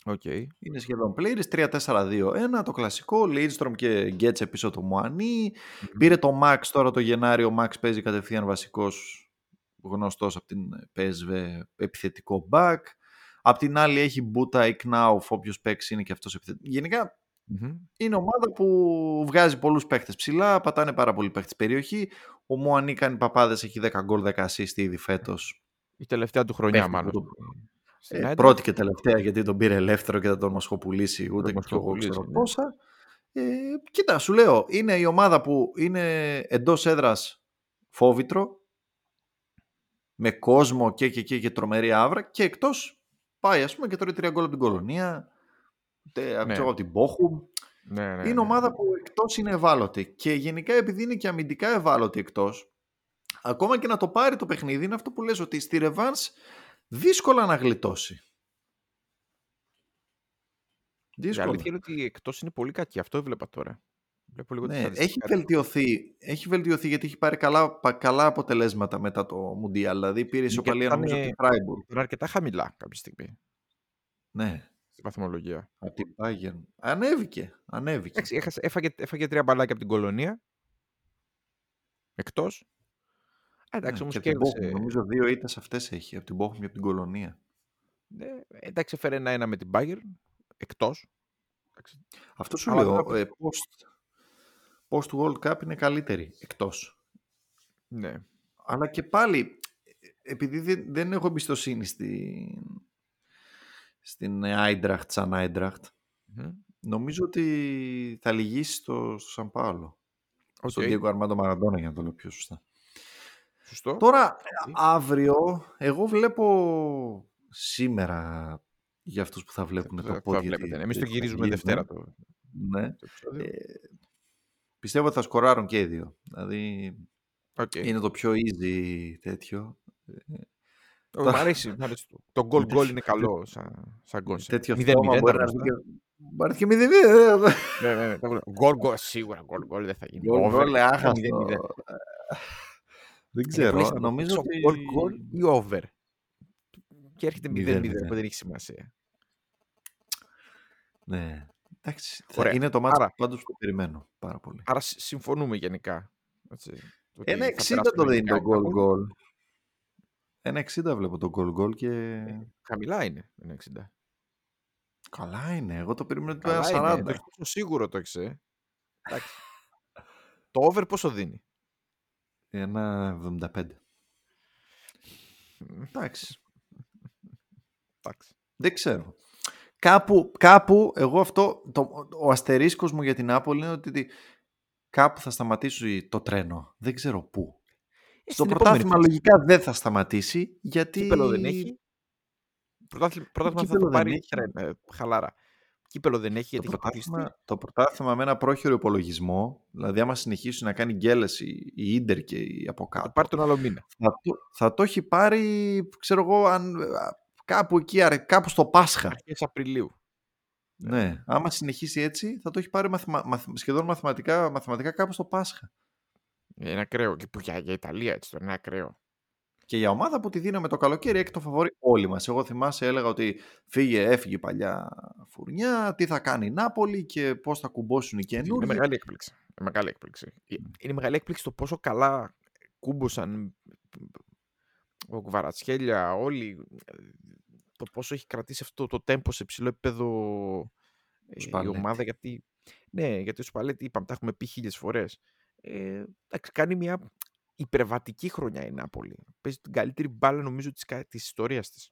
Okay.
Είναι σχεδόν πλήρης, 3-4-2-1, το κλασικό, Λίτστρομ και Γκέτσε πίσω το Μουανί. Πήρε το Max τώρα το Γενάριο, ο Max παίζει κατευθείαν βασικός γνωστός από την PSV επιθετικό back. Απ' την άλλη έχει Μπούτα, Ικνάου, όποιος παίξει είναι και αυτός επιθετικός. Γενικά είναι ομάδα που βγάζει πολλούς παίχτες ψηλά, πατάνε πάρα πολύ παίχτες περιοχή. Ο Μουανί κάνει παπάδες, έχει 10 γκολ, 10 assist ήδη φέτος.
Η τελευταία του χρονιά μάλλον. Του...
Ε, πρώτη και τελευταία γιατί τον πήρε ελεύθερο και δεν τον μασχοπουλήσει ούτε και εγώ ξέρω ναι. πόσα. Ε, κοίτα, σου λέω, είναι η ομάδα που είναι εντός έδρας φόβητρο, με κόσμο και και και, και τρομερή άβρα και εκτός πάει ας πούμε και τώρα τρία γκολ από την κολονία, ναι. από την Πόχου.
Ναι, ναι,
είναι
ναι.
ομάδα που εκτός είναι ευάλωτη και γενικά επειδή είναι και αμυντικά ευάλωτη εκτός, ακόμα και να το πάρει το παιχνίδι είναι αυτό που λες ότι στη Ρεβάνς δύσκολα να γλιτώσει.
Δύσκολα. Η αλήθεια είναι ότι εκτός είναι πολύ κακή. Αυτό έβλεπα τώρα.
Βλέπω ναι, έχει βελτιωθεί, έχει βελτιωθεί γιατί έχει πάρει καλά, καλά αποτελέσματα μετά το Μουντιάλ. Δηλαδή πήρε ισοπαλία νομίζω από την Φράιμπουργκ.
Είναι αρκετά χαμηλά κάποια στιγμή.
Ναι.
Στην βαθμολογία.
Από την Bayern. Ανέβηκε. ανέβηκε.
Έξι, έφαγε, έφαγε τρία μπαλάκια από την κολονία. Εκτός. Εντάξει,
ναι,
όμως
και Bochum, Νομίζω δύο ήττες αυτές έχει από την Bochum και από την κολονία.
Ναι, εντάξει, έφερε ένα-ένα με την Bayern. Εκτός.
Αυτό σου λέω. Ε, post, post World Cup είναι καλύτερη εκτός.
Ναι.
Αλλά και πάλι, επειδή δεν, δεν έχω εμπιστοσύνη στην, στην Eintracht σαν Eintracht, νομίζω ότι θα λυγίσει στο, στο Σαν Πάολο. Okay. Στον Diego Armando Maradona για να το λέω πιο σωστά.
Σωστό.
Τώρα, αύριο, εγώ βλέπω σήμερα για αυτούς που θα βλέπουν το πόδι.
Ναι. Εμείς το γυρίζουμε Δευτέρα. Το...
Ναι. Το ε, πιστεύω ότι θα σκοράρουν και οι δύο. Δηλαδή
okay.
είναι το πιο easy τέτοιο.
Μ' αρέσει, μ αρέσει. Το γκολ γκολ είναι καλό σαν, σαν concept.
Τέτοιο θέμα μπορεί να Μπορεί και 0-0.
Ναι, ναι, ναι. Γκολ γκολ, σίγουρα γκολ γκολ δεν θα γίνει.
Γκολ γκολ, άχαστο. Δεν ξέρω, νομίζω ότι...
Γκολ γκολ ή over; Και έρχεται 0-0, που δεν έχει σημασία.
Ναι. Εντάξει, θα είναι το ματς πάντως που περιμένω πάρα πολύ.
Άρα συμφωνούμε γενικά.
Ένα 60 το δίνει το goal goal. Ένα 60 βλέπω το goal goal και...
Ε, χαμηλά είναι ένα 60.
Καλά είναι. Εγώ το περίμενα το 40.
Είναι, το σίγουρο το έχεις, ε. το over πόσο δίνει;
Ένα 75.
Εντάξει. Εντάξει.
Δεν ξέρω. Κάπου, κάπου εγώ αυτό, το, ο αστερίσκος μου για την Άπολη είναι ότι κάπου θα σταματήσει το τρένο. Δεν ξέρω πού. Ε, Στο πρωτάθλημα λογικά δεν θα σταματήσει γιατί...
Κύπελο δεν έχει. Πρωτάθλημα θα το πάρει ε, χαλάρα. Κύπελο δεν έχει γιατί
το πρωτάθλημα, το πρωτάθλημα με ένα πρόχειρο υπολογισμό, δηλαδή άμα συνεχίσει να κάνει γκέλες η, η Ίντερ και η από κάτω. Θα
πάρει τον άλλο μήνα.
Θα το, θα το έχει πάρει, ξέρω εγώ, αν, κάπου εκεί, κάπου στο Πάσχα.
Αρχές Απριλίου.
Ναι, άμα συνεχίσει έτσι θα το έχει πάρει μαθημα, μαθ, σχεδόν μαθηματικά, μαθηματικά κάπου στο Πάσχα.
Είναι ακραίο. Και που για, για Ιταλία έτσι το είναι ακραίο.
Και για ομάδα που τη δίναμε το καλοκαίρι έχει το φαβορή όλοι μας. Εγώ θυμάσαι έλεγα ότι φύγε, έφυγε παλιά φουρνιά, τι θα κάνει η Νάπολη και πώς θα κουμπώσουν οι καινούργοι.
Είναι μεγάλη έκπληξη. Είναι μεγάλη έκπληξη. Είναι μεγάλη έκπληξη το πόσο καλά κούμποσαν ο Κουβαρατσχέλια, όλοι το πόσο έχει κρατήσει αυτό το τέμπο σε ψηλό επίπεδο ε, η ομάδα. Γιατί, ναι, γιατί ο Σπαλέτη, είπαμε, τα έχουμε πει χίλιες φορές. Ε, κάνει μια υπερβατική χρονιά η Νάπολη. Παίζει την καλύτερη μπάλα, νομίζω, της, της ιστορίας της.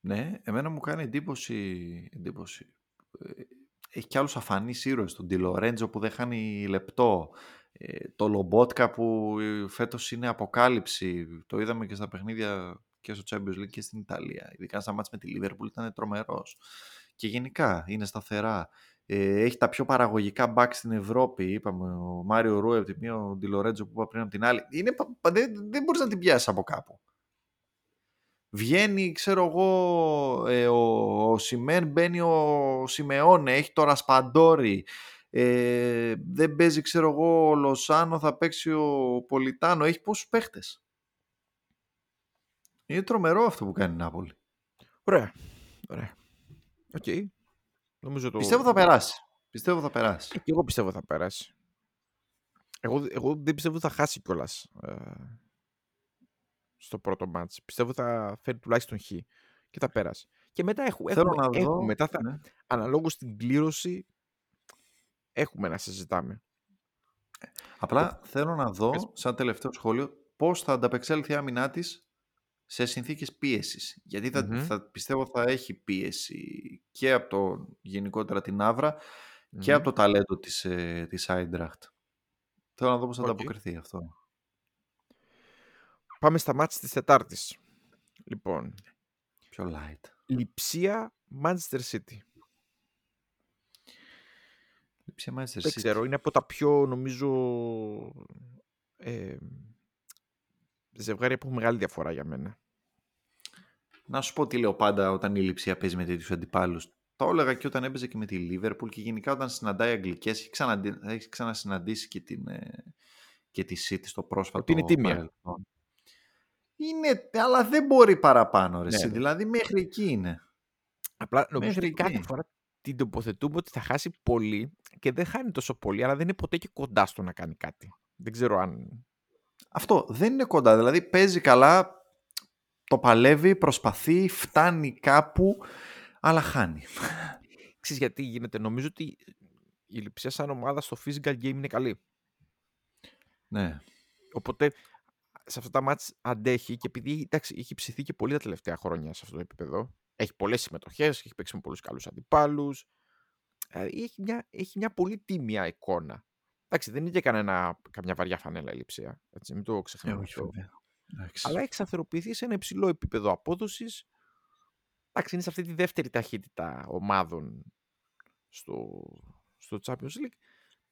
Ναι, εμένα μου κάνει εντύπωση, εντύπωση. Ε, έχει κι άλλους αφανείς ήρωες. Τον Τιλορέντζο που δεν χάνει λεπτό. Ε, το Λομπότκα που φέτος είναι αποκάλυψη. Το είδαμε και στα παιχνίδια και στο Champions League και στην Ιταλία. Ειδικά στα μάτς με τη Liverpool ήταν τρομερός. Και γενικά είναι σταθερά. Ε, έχει τα πιο παραγωγικά back στην Ευρώπη. Είπαμε ο Μάριο Ρούε από τη μία, ο Ντιλορέτζο που είπα πριν από την άλλη. Είναι, δεν, δεν μπορείς να την πιάσεις από κάπου. Βγαίνει, ξέρω εγώ, ε, ο, ο Σιμέν, μπαίνει ο Σιμεώνε, έχει το Ρασπαντόρι. Ε, δεν παίζει, ξέρω εγώ, ο Λοσάνο, θα παίξει ο Πολιτάνο. Έχει πόσους παίχτες. Είναι τρομερό αυτό που κάνει η Νάπολη.
Ωραία. Ωραία. Οκ. Νομίζω το...
Πιστεύω θα περάσει. Πιστεύω θα περάσει.
Και εγώ πιστεύω θα περάσει. Εγώ, εγώ δεν πιστεύω θα χάσει κιόλας ε, στο πρώτο ματς. Πιστεύω θα φέρει τουλάχιστον χ και θα περάσει. Και μετά έχουμε,
Θέλω
έχουμε,
να
έχουμε
δω.
μετά θα,
ναι.
αναλόγως στην κλήρωση έχουμε να συζητάμε.
Απλά θέλω να δω,
Πες.
σαν τελευταίο σχόλιο, πώς θα ανταπεξέλθει η άμυνά της σε συνθήκες πίεσης. Γιατί θα,
Μμμ.
θα πιστεύω θα έχει πίεση και από το γενικότερα την αύρα και
Μμμ.
από το ταλέντο της, ε, της Eintracht. Θέλω να δω πώς θα
Οκ.
ανταποκριθεί αυτό.
Πάμε στα ματς της Τετάρτης. Λοιπόν,
Πιο light.
Λιψία Manchester City.
Λειψία Manchester
Δεν
City.
ξέρω, είναι από τα πιο νομίζω ε, ζευγάρια που έχουν μεγάλη διαφορά για μένα.
Να σου πω τι λέω πάντα όταν η Λειψία παίζει με τέτοιους αντιπάλους. Το έλεγα και όταν έπαιζε και με τη Λίβερπουλ και γενικά όταν συναντάει Αγγλικές. Έχει, ξαναντι... έχει ξανασυναντήσει και, την, ε, και τη City στο πρόσφατο
Ότι είναι τίμια.
παρελθόν. Είναι, αλλά δεν μπορεί παραπάνω, ρε,
Ναι,
εσύ.
ναι.
Δηλαδή μέχρι εκεί είναι.
Απλά νομίζω
Μέχρι
ότι κάθε
εκεί.
φορά την τοποθετούμε ότι θα χάσει πολύ και δεν χάνει τόσο πολύ, αλλά δεν είναι ποτέ και κοντά στο να κάνει κάτι. Δεν ξέρω αν.
Αυτό δεν είναι κοντά. Δηλαδή παίζει καλά, το παλεύει, προσπαθεί, φτάνει κάπου, αλλά χάνει.
Ξέρεις γιατί γίνεται. Νομίζω ότι η λειψία σαν ομάδα στο physical game είναι καλή.
Ναι.
Οπότε σε αυτά τα μάτς αντέχει και επειδή εντάξει, έχει ψηθεί και πολύ τα τελευταία χρόνια σε αυτό το επίπεδο. Έχει πολλές συμμετοχές, έχει παίξει με πολλούς καλούς αντιπάλους. Δηλαδή έχει μια, έχει μια πολύ τίμια εικόνα. Εντάξει, δεν είναι και κανένα, καμιά βαριά φανέλα η λειψία. Έτσι, μην το
Ε,
ξεχνάμε
όχι,
αυτό.
βέβαια. Εντάξει.
αλλά έχει σταθεροποιηθεί σε ένα υψηλό επίπεδο απόδοσης. Εντάξει, είναι σε αυτή τη δεύτερη ταχύτητα ομάδων στο, στο Champions League.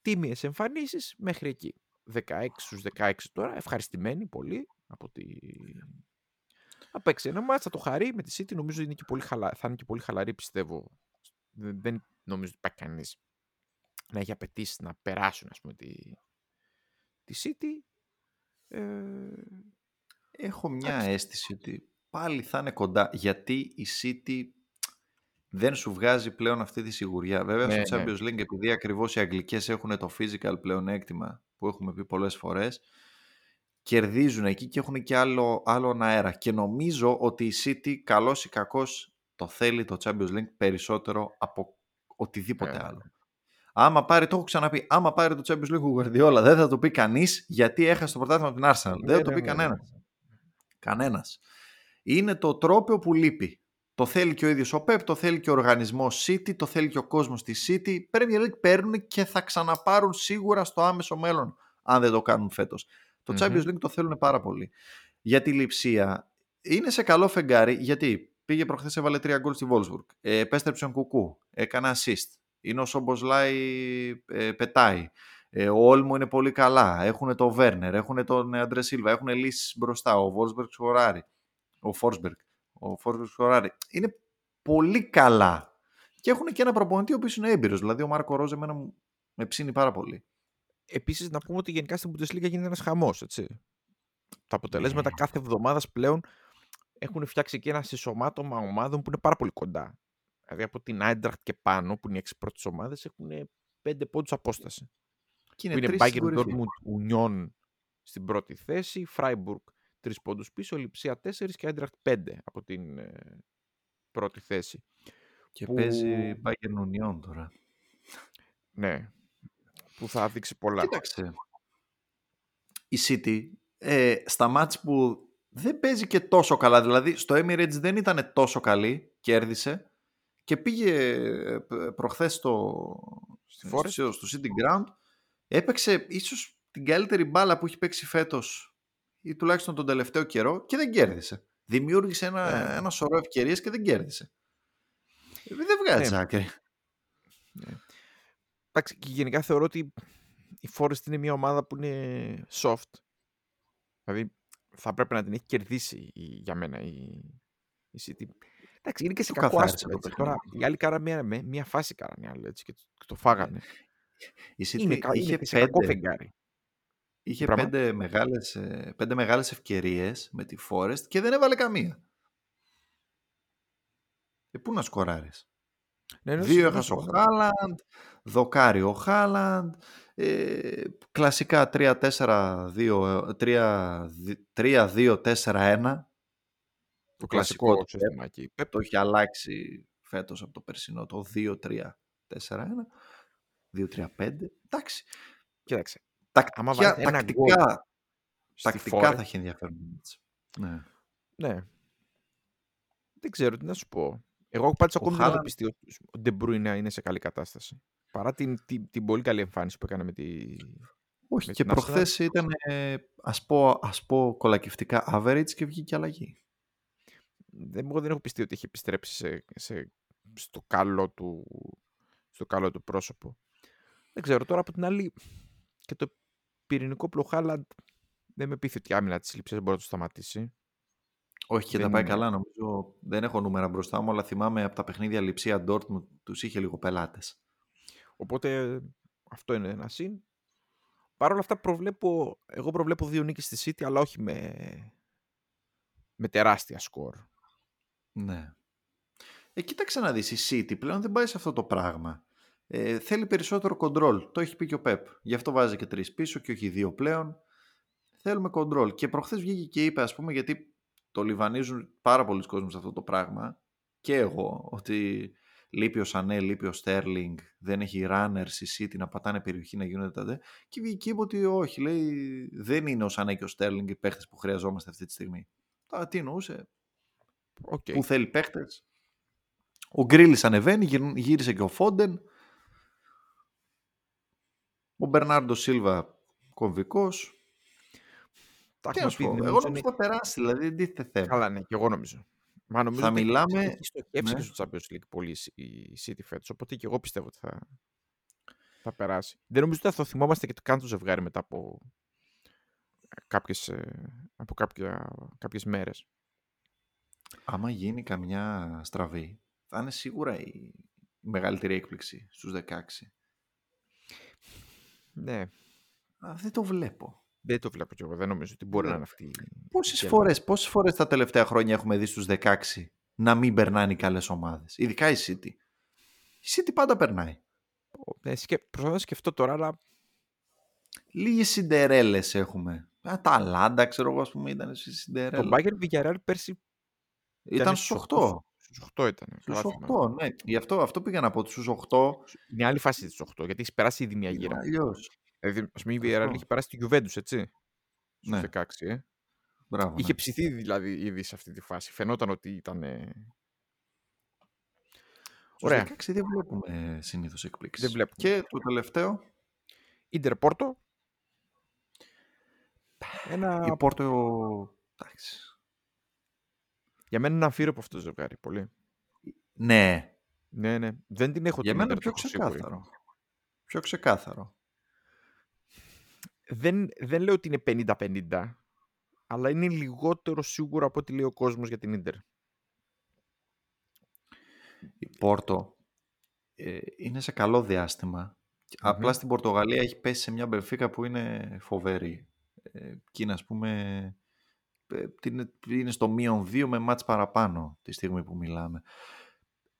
Τίμιες εμφανίσεις μέχρι εκεί. 16 στους 16 τώρα, ευχαριστημένοι πολύ από τη... Θα παίξει ένα μάτς, θα το χαρεί με τη City, νομίζω είναι και πολύ χαλα... θα είναι και πολύ χαλαρή πιστεύω. Δεν, δεν νομίζω ότι υπάρχει κανείς να έχει απαιτήσει να περάσουν ας πούμε τη, τη City. Ε,
Έχω μια
Εντάξει.
αίσθηση ότι πάλι θα είναι κοντά γιατί η City δεν σου βγάζει πλέον αυτή τη σιγουριά. Βέβαια
Ναι,
στο
ναι.
Champions League επειδή ακριβώς οι Αγγλικές έχουν το physical πλεονέκτημα που έχουμε πει πολλές φορές κερδίζουν εκεί και έχουν και άλλο, άλλον αέρα και νομίζω ότι η City καλός ή κακός το θέλει το Champions League περισσότερο από οτιδήποτε
Ε.
άλλο. Άμα πάρει, το έχω ξαναπεί, άμα πάρει το Champions League ο Guardiola δεν θα το πει κανείς γιατί έχασε το πρωτάθλημα από την Arsenal. δεν θα το
ναι,
πει
ναι, ναι.
κανένας. Κανένας. Είναι το τρόπο που λείπει. Το θέλει και ο ίδιος ο Pep, το θέλει και ο οργανισμός City, το θέλει και ο κόσμος της City. Premier League παίρνουν και θα ξαναπάρουν σίγουρα στο άμεσο μέλλον, αν δεν το κάνουν φέτος. Το
Μμμ.
Champions League το θέλουν πάρα πολύ. Για τη λειψία είναι σε καλό φεγγάρι, γιατί πήγε προχθές έβαλε τρία γκολ στη Wolfsburg. Ε, επέστρεψε ο Κουκού, έκανε assist. Είναι ο Σομποσλάι, ε, πετάει. Ε, ο Όλμο είναι πολύ καλά. Έχουν τον Βέρνερ, έχουν τον Αντρέ Σίλβα, έχουν λύσει μπροστά. Ο Βόρσμπεργκ σκοράρει. Ο Φόρσμπεργκ. Ο Φόρσμπεργκ σκοράρει. Είναι πολύ καλά. Και έχουν και ένα προπονητή ο οποίος είναι έμπειρος. Δηλαδή ο Μάρκο Ρόζε εμένα μου με ψήνει πάρα πολύ.
Επίσης, να πούμε ότι γενικά στην Bundesliga γίνεται ένας χαμός. Τα αποτελέσματα
Ναι.
κάθε εβδομάδας πλέον έχουν φτιάξει και ένα συσσωμάτωμα ομάδων που είναι πάρα πολύ κοντά. Δηλαδή από την Eintracht και πάνω, που είναι οι έξι πρώτες ομάδες, έχουν πέντε πόντους απόσταση.
Και
Που είναι
τρεις στην
Bayern
κορυφή.
Dortmund Union στην πρώτη θέση, Freiburg τρεις πόντους πίσω, Λιψία 4 και Eintracht 5 από την ε, πρώτη θέση.
Και
που-
παίζει Bayern Union τώρα.
Ναι, που θα δείξει πολλά.
Κοίταξε. Η City ε, στα μάτς που δεν παίζει και τόσο καλά. Δηλαδή στο Emirates δεν ήταν τόσο καλή, κέρδισε και πήγε ε, π- προχθές στο,
Στη Forest.
στο, στο City Ground. Έπαιξε ίσως την καλύτερη μπάλα που έχει παίξει φέτος ή τουλάχιστον τον τελευταίο καιρό και δεν κέρδισε. Δημιούργησε ένα,
Ναι.
ένα σωρό ευκαιρίες και δεν κέρδισε. Ε, Δεν βγάζει
Ναι.
άκρη.
Εντάξει, και γενικά θεωρώ ότι η Forest είναι μια ομάδα που είναι soft. Δηλαδή θα πρέπει να την έχει κερδίσει η- για μένα η, η City. Εντάξει, είναι και σε
Το
κακό
καθάρισε
άστρο.
το
έτσι. Τώρα
παιχνίδι.
οι άλλοι κάναν μια, με- μια φάση κάνανε οι άλλοι, έτσι, και το, και το φάγανε.
Η City
είναι, κα-
είχε
είναι και σε κακό
πέντε,
φεγγάρι.
Είχε
πράγμα;
πέντε μεγάλες, ε, πέντε μεγάλες ευκαιρίες με τη Forest και δεν έβαλε καμία. Ε, πού να σκοράρεις;
Ναι, ναι,
Δύο
συμφωνώ,
έχασε ο
συμφωνώ.
Χάλαντ, δοκάρι ο Χάλαντ, ε, κλασικά 3-4-2, 3-2-4-1.
Το
κλασικό
κλασικό
του
σύστημα εκεί. Pep.
Το έχει αλλάξει φέτος από το περσινό, το 2-3-4-1, 2-3-5. Εντάξει.
Κοίταξε.
Τακτικά,
Άμα βάλεις ένα
τακτικά,
στη
τακτικά
Forest,
θα έχει ενδιαφέρον. έτσι. Ναι.
Ναι. Δεν ξέρω τι να σου πω. Εγώ πάντως ακόμη δεν έχω
Haaland-
πιστεί ότι ο De Bruyne είναι σε καλή κατάσταση. Παρά την, την, την πολύ καλή εμφάνιση που έκανε με τη...
Όχι,
Με
και
την Arsenal.
προχθές ήταν, ε, ας, πω, ας πω, κολακευτικά average και βγήκε αλλαγή.
Δεν, εγώ δεν έχω πιστεί ότι έχει επιστρέψει σε, σε, στο, καλό του, στο καλό του πρόσωπο. Δεν ξέρω τώρα από την άλλη και το πυρηνικό πλοχάλαντ δεν με πείθει ότι η άμυνα της λήψης δεν μπορεί να το σταματήσει.
Όχι και
Δεν
τα πάει
είναι.
καλά νομίζω. Δεν έχω νούμερα μπροστά μου, αλλά θυμάμαι από τα παιχνίδια Λιψία Dortmund τους είχε λίγο πελάτες.
Οπότε αυτό είναι ένα συν. Παρ' όλα αυτά προβλέπω, εγώ προβλέπω δύο νίκες στη City, αλλά όχι με, με τεράστια σκορ.
Ναι. Ε, κοίταξε να δεις, η City πλέον δεν πάει σε αυτό το πράγμα. Ε, θέλει περισσότερο control. Το έχει πει και ο Πεπ. Γι' αυτό βάζει και τρεις πίσω και όχι δύο πλέον. Θέλουμε control. Και προχθές βγήκε και είπε, ας πούμε, γιατί το λιβανίζουν πάρα πολλοί κόσμοι σε αυτό το πράγμα. Και εγώ, ότι λείπει ο Σανέ, λείπει ο Στέρλινγκ, δεν έχει runners η City να πατάνε περιοχή να γίνονται τα δε. Και βγήκε και είπε ότι όχι, λέει, δεν είναι ο Σανέ και ο Στέρλινγκ οι παίχτες που χρειαζόμαστε αυτή τη στιγμή. Α, τι εννοούσε,
Οκ.
που θέλει παίχτες. Ο Γκρίλις ανεβαίνει, γυρ- γύρισε και ο Φόντεν. Ο Μπερνάρντο Σίλβα κομβικός.
Τα
Τι
έχουμε
να σου
πει,
πω,
νομίζω
εγώ
είναι-
νομίζω θα περάσει, δηλαδή δεν τίθεται θέμα.
Καλά, ναι, και εγώ νομίζω. Μα νομίζω
Θα
ότι έχει-
μιλάμε-
Έχει στοχεύσει
ναι.
και στο Champions League πολύ η City φέτος, οπότε και εγώ πιστεύω ότι θα, θα περάσει. Δεν νομίζω ότι θα το θυμόμαστε και το καν το ζευγάρι μετά από κάποιες, ε, από κάποια, κάποιες μέρες.
Άμα γίνει καμιά στραβή, θα είναι σίγουρα η η μεγαλύτερη έκπληξη στους 16.
Ναι,
Α, δεν το βλέπω.
δεν το βλέπω κι εγώ. Δεν νομίζω ότι μπορεί
Ναι.
να είναι αυτή. η
Πόσες
γέλα.
φορές, πόσες φορές τα τελευταία χρόνια έχουμε δει στους 16 να μην περνάνε οι καλές ομάδες. Ειδικά η City. Η City πάντα περνάει.
Ναι, σκε... Προσπαθώ να σκεφτώ τώρα, αλλά
Λίγες συντερέλες έχουμε. Α, τα Λάντα, ξέρω εγώ, ας πούμε, ήταν στη
το
Σιντερέλα.
Bayern Villarreal πέρσι
Ήταν στους 8.
Στους 8 ήταν.
Στους
καλά θυμάμαι.
8, ναι. Γι' αυτό, αυτό πήγα να πω. Στους 8
Είναι άλλη φάση της 8, γιατί έχει περάσει ήδη μια
είναι
γύρα.
αλλιώς.
Δηλαδή, ας πούμε, η
Αυτό.
Villarreal έχει περάσει τη Juventus, έτσι. Στους
Ναι.
16, ε.
Μπράβο.
Είχε
ναι.
ψηθεί δηλαδή ήδη σε αυτή τη φάση. Φαινόταν ότι ήταν. ε,
Στους
Ωραία.
16 δεν βλέπουμε συνήθως εκπλήξεις.
Δεν βλέπουμε.
Και το τελευταίο,
Ίντερ Πόρτο.
η
Ένα...
Πόρτο... Εντάξει.
Για μένα είναι αμφίροπο αυτό το ζευγάρι. Πολύ.
Ναι,
Ναι, ναι. Δεν την έχω
για
την
μένα
Ίντερ,
πιο
το έχω σίγουρη.
ξεκάθαρο. Πιο ξεκάθαρο.
Δεν, δεν λέω ότι είναι 50-50, αλλά είναι λιγότερο σίγουρο από ό,τι λέει ο κόσμος για την Ίντερ.
Η Πόρτο ε, είναι σε καλό διάστημα. Απλά στην Πορτογαλία έχει πέσει σε μια Μπενφίκα που είναι φοβερή. Ε, και είναι ας πούμε ε, είναι, είναι στο μείον 2 με μάτς παραπάνω τη στιγμή που μιλάμε.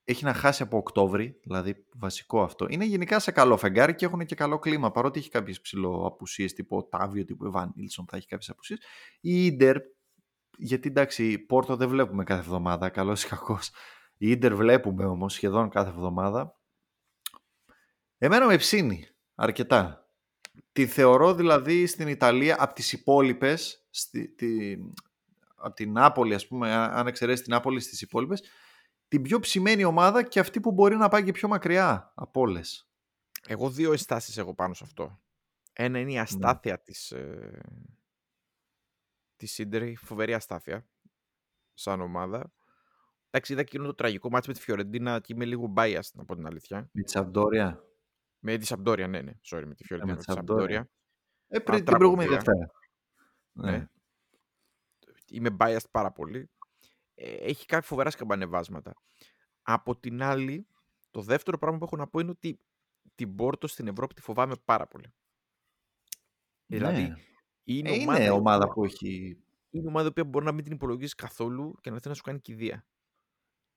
Έχει να χάσει από Οκτώβρη, δηλαδή βασικό αυτό. Είναι γενικά σε καλό φεγγάρι και έχουν και καλό κλίμα. Παρότι έχει κάποιες ψηλό απουσίες τύπου ο Τάβιο, τύπου Εβάν Νίλσον, θα έχει κάποιες απουσίες. Η Ίντερ, γιατί εντάξει, Πόρτο δεν βλέπουμε κάθε εβδομάδα, καλό ή κακό. Η Ίντερ βλέπουμε όμως σχεδόν κάθε εβδομάδα. Εμένα με ψήνει αρκετά. Τη θεωρώ δηλαδή στην Ιταλία από τις υπόλοιπες, τη, από την Νάπολη ας πούμε, αν εξαιρέσεις την Νάπολη στις υπόλοιπες, την πιο ψημένη ομάδα και αυτή που μπορεί να πάει και πιο μακριά από όλες.
Εγώ δύο ενστάσεις έχω πάνω σε αυτό. Ένα είναι η αστάθεια της, ε, της Ίντερ, η φοβερή αστάθεια σαν ομάδα. Εντάξει, είδα εκείνο το τραγικό μάτι με τη Φιωρεντίνα και είμαι λίγο biased, να πω την αλήθεια.
Με τη Σαμπτόρια.
Με τη Σαμπτόρια, ναι, ναι. Sorry, με τη Φιωρεντίνα, με τη Σαμπτόρια.
Ε, πριν την προηγούμενη Δευτέρα.
Ναι. ναι. Είμαι biased πάρα πολύ. Ε, έχει κάποια φοβερά σκαμπανεβάσματα. Από την άλλη, το δεύτερο πράγμα που έχω να πω είναι ότι την Πόρτο στην Ευρώπη τη φοβάμαι πάρα πολύ. Δηλαδή,
Ναι.
είναι,
Ε,
ομάδα,
είναι
η
ομάδα
οποία-
που έχει...
είναι ομάδα που μπορεί να μην την υπολογίσει καθόλου και να θέλει να σου κάνει κηδεία.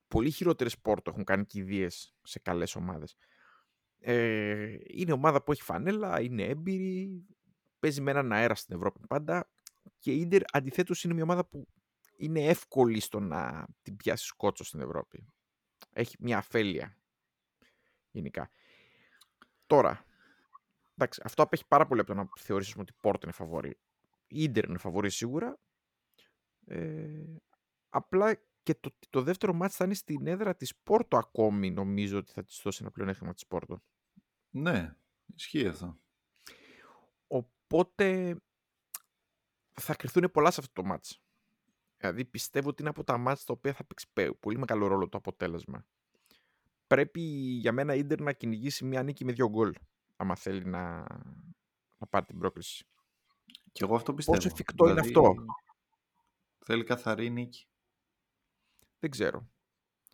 Πολύ χειρότερες πόρτο έχουν κάνει κηδείες σε καλές ομάδες. Ε, είναι ομάδα που έχει φανέλα, είναι έμπειρη, παίζει με έναν αέρα στην Ευρώπη πάντα. Και η Ίντερ αντιθέτως είναι μια ομάδα που είναι εύκολη στο να την πιάσεις σκότσο στην Ευρώπη. Έχει μια αφέλεια γενικά. Τώρα, εντάξει, αυτό απέχει πάρα πολύ από το να θεωρήσεις ότι η Πόρτο είναι φαβορή. Η Ίντερ είναι φαβορή σίγουρα. Ε, απλά και το, το δεύτερο μάτς θα είναι στην έδρα της Πόρτο ακόμη νομίζω ότι θα της δώσει ένα πλεονέκτημα της Πόρτο.
Ναι, ισχύει αυτό.
Οπότε θα κρυθούν πολλά σε αυτό το μάτς. Δηλαδή πιστεύω ότι είναι από τα μάτς τα οποία θα παίξει πέ- πολύ μεγάλο ρόλο το αποτέλεσμα. Πρέπει για μένα η Ίντερ να κυνηγήσει μια νίκη με δύο γκολ άμα θέλει να, να πάρει την πρόκριση.
Και εγώ αυτό πιστεύω.
Πόσο εφικτό είναι αυτό;
Θέλει καθαρή νίκη.
Δεν ξέρω.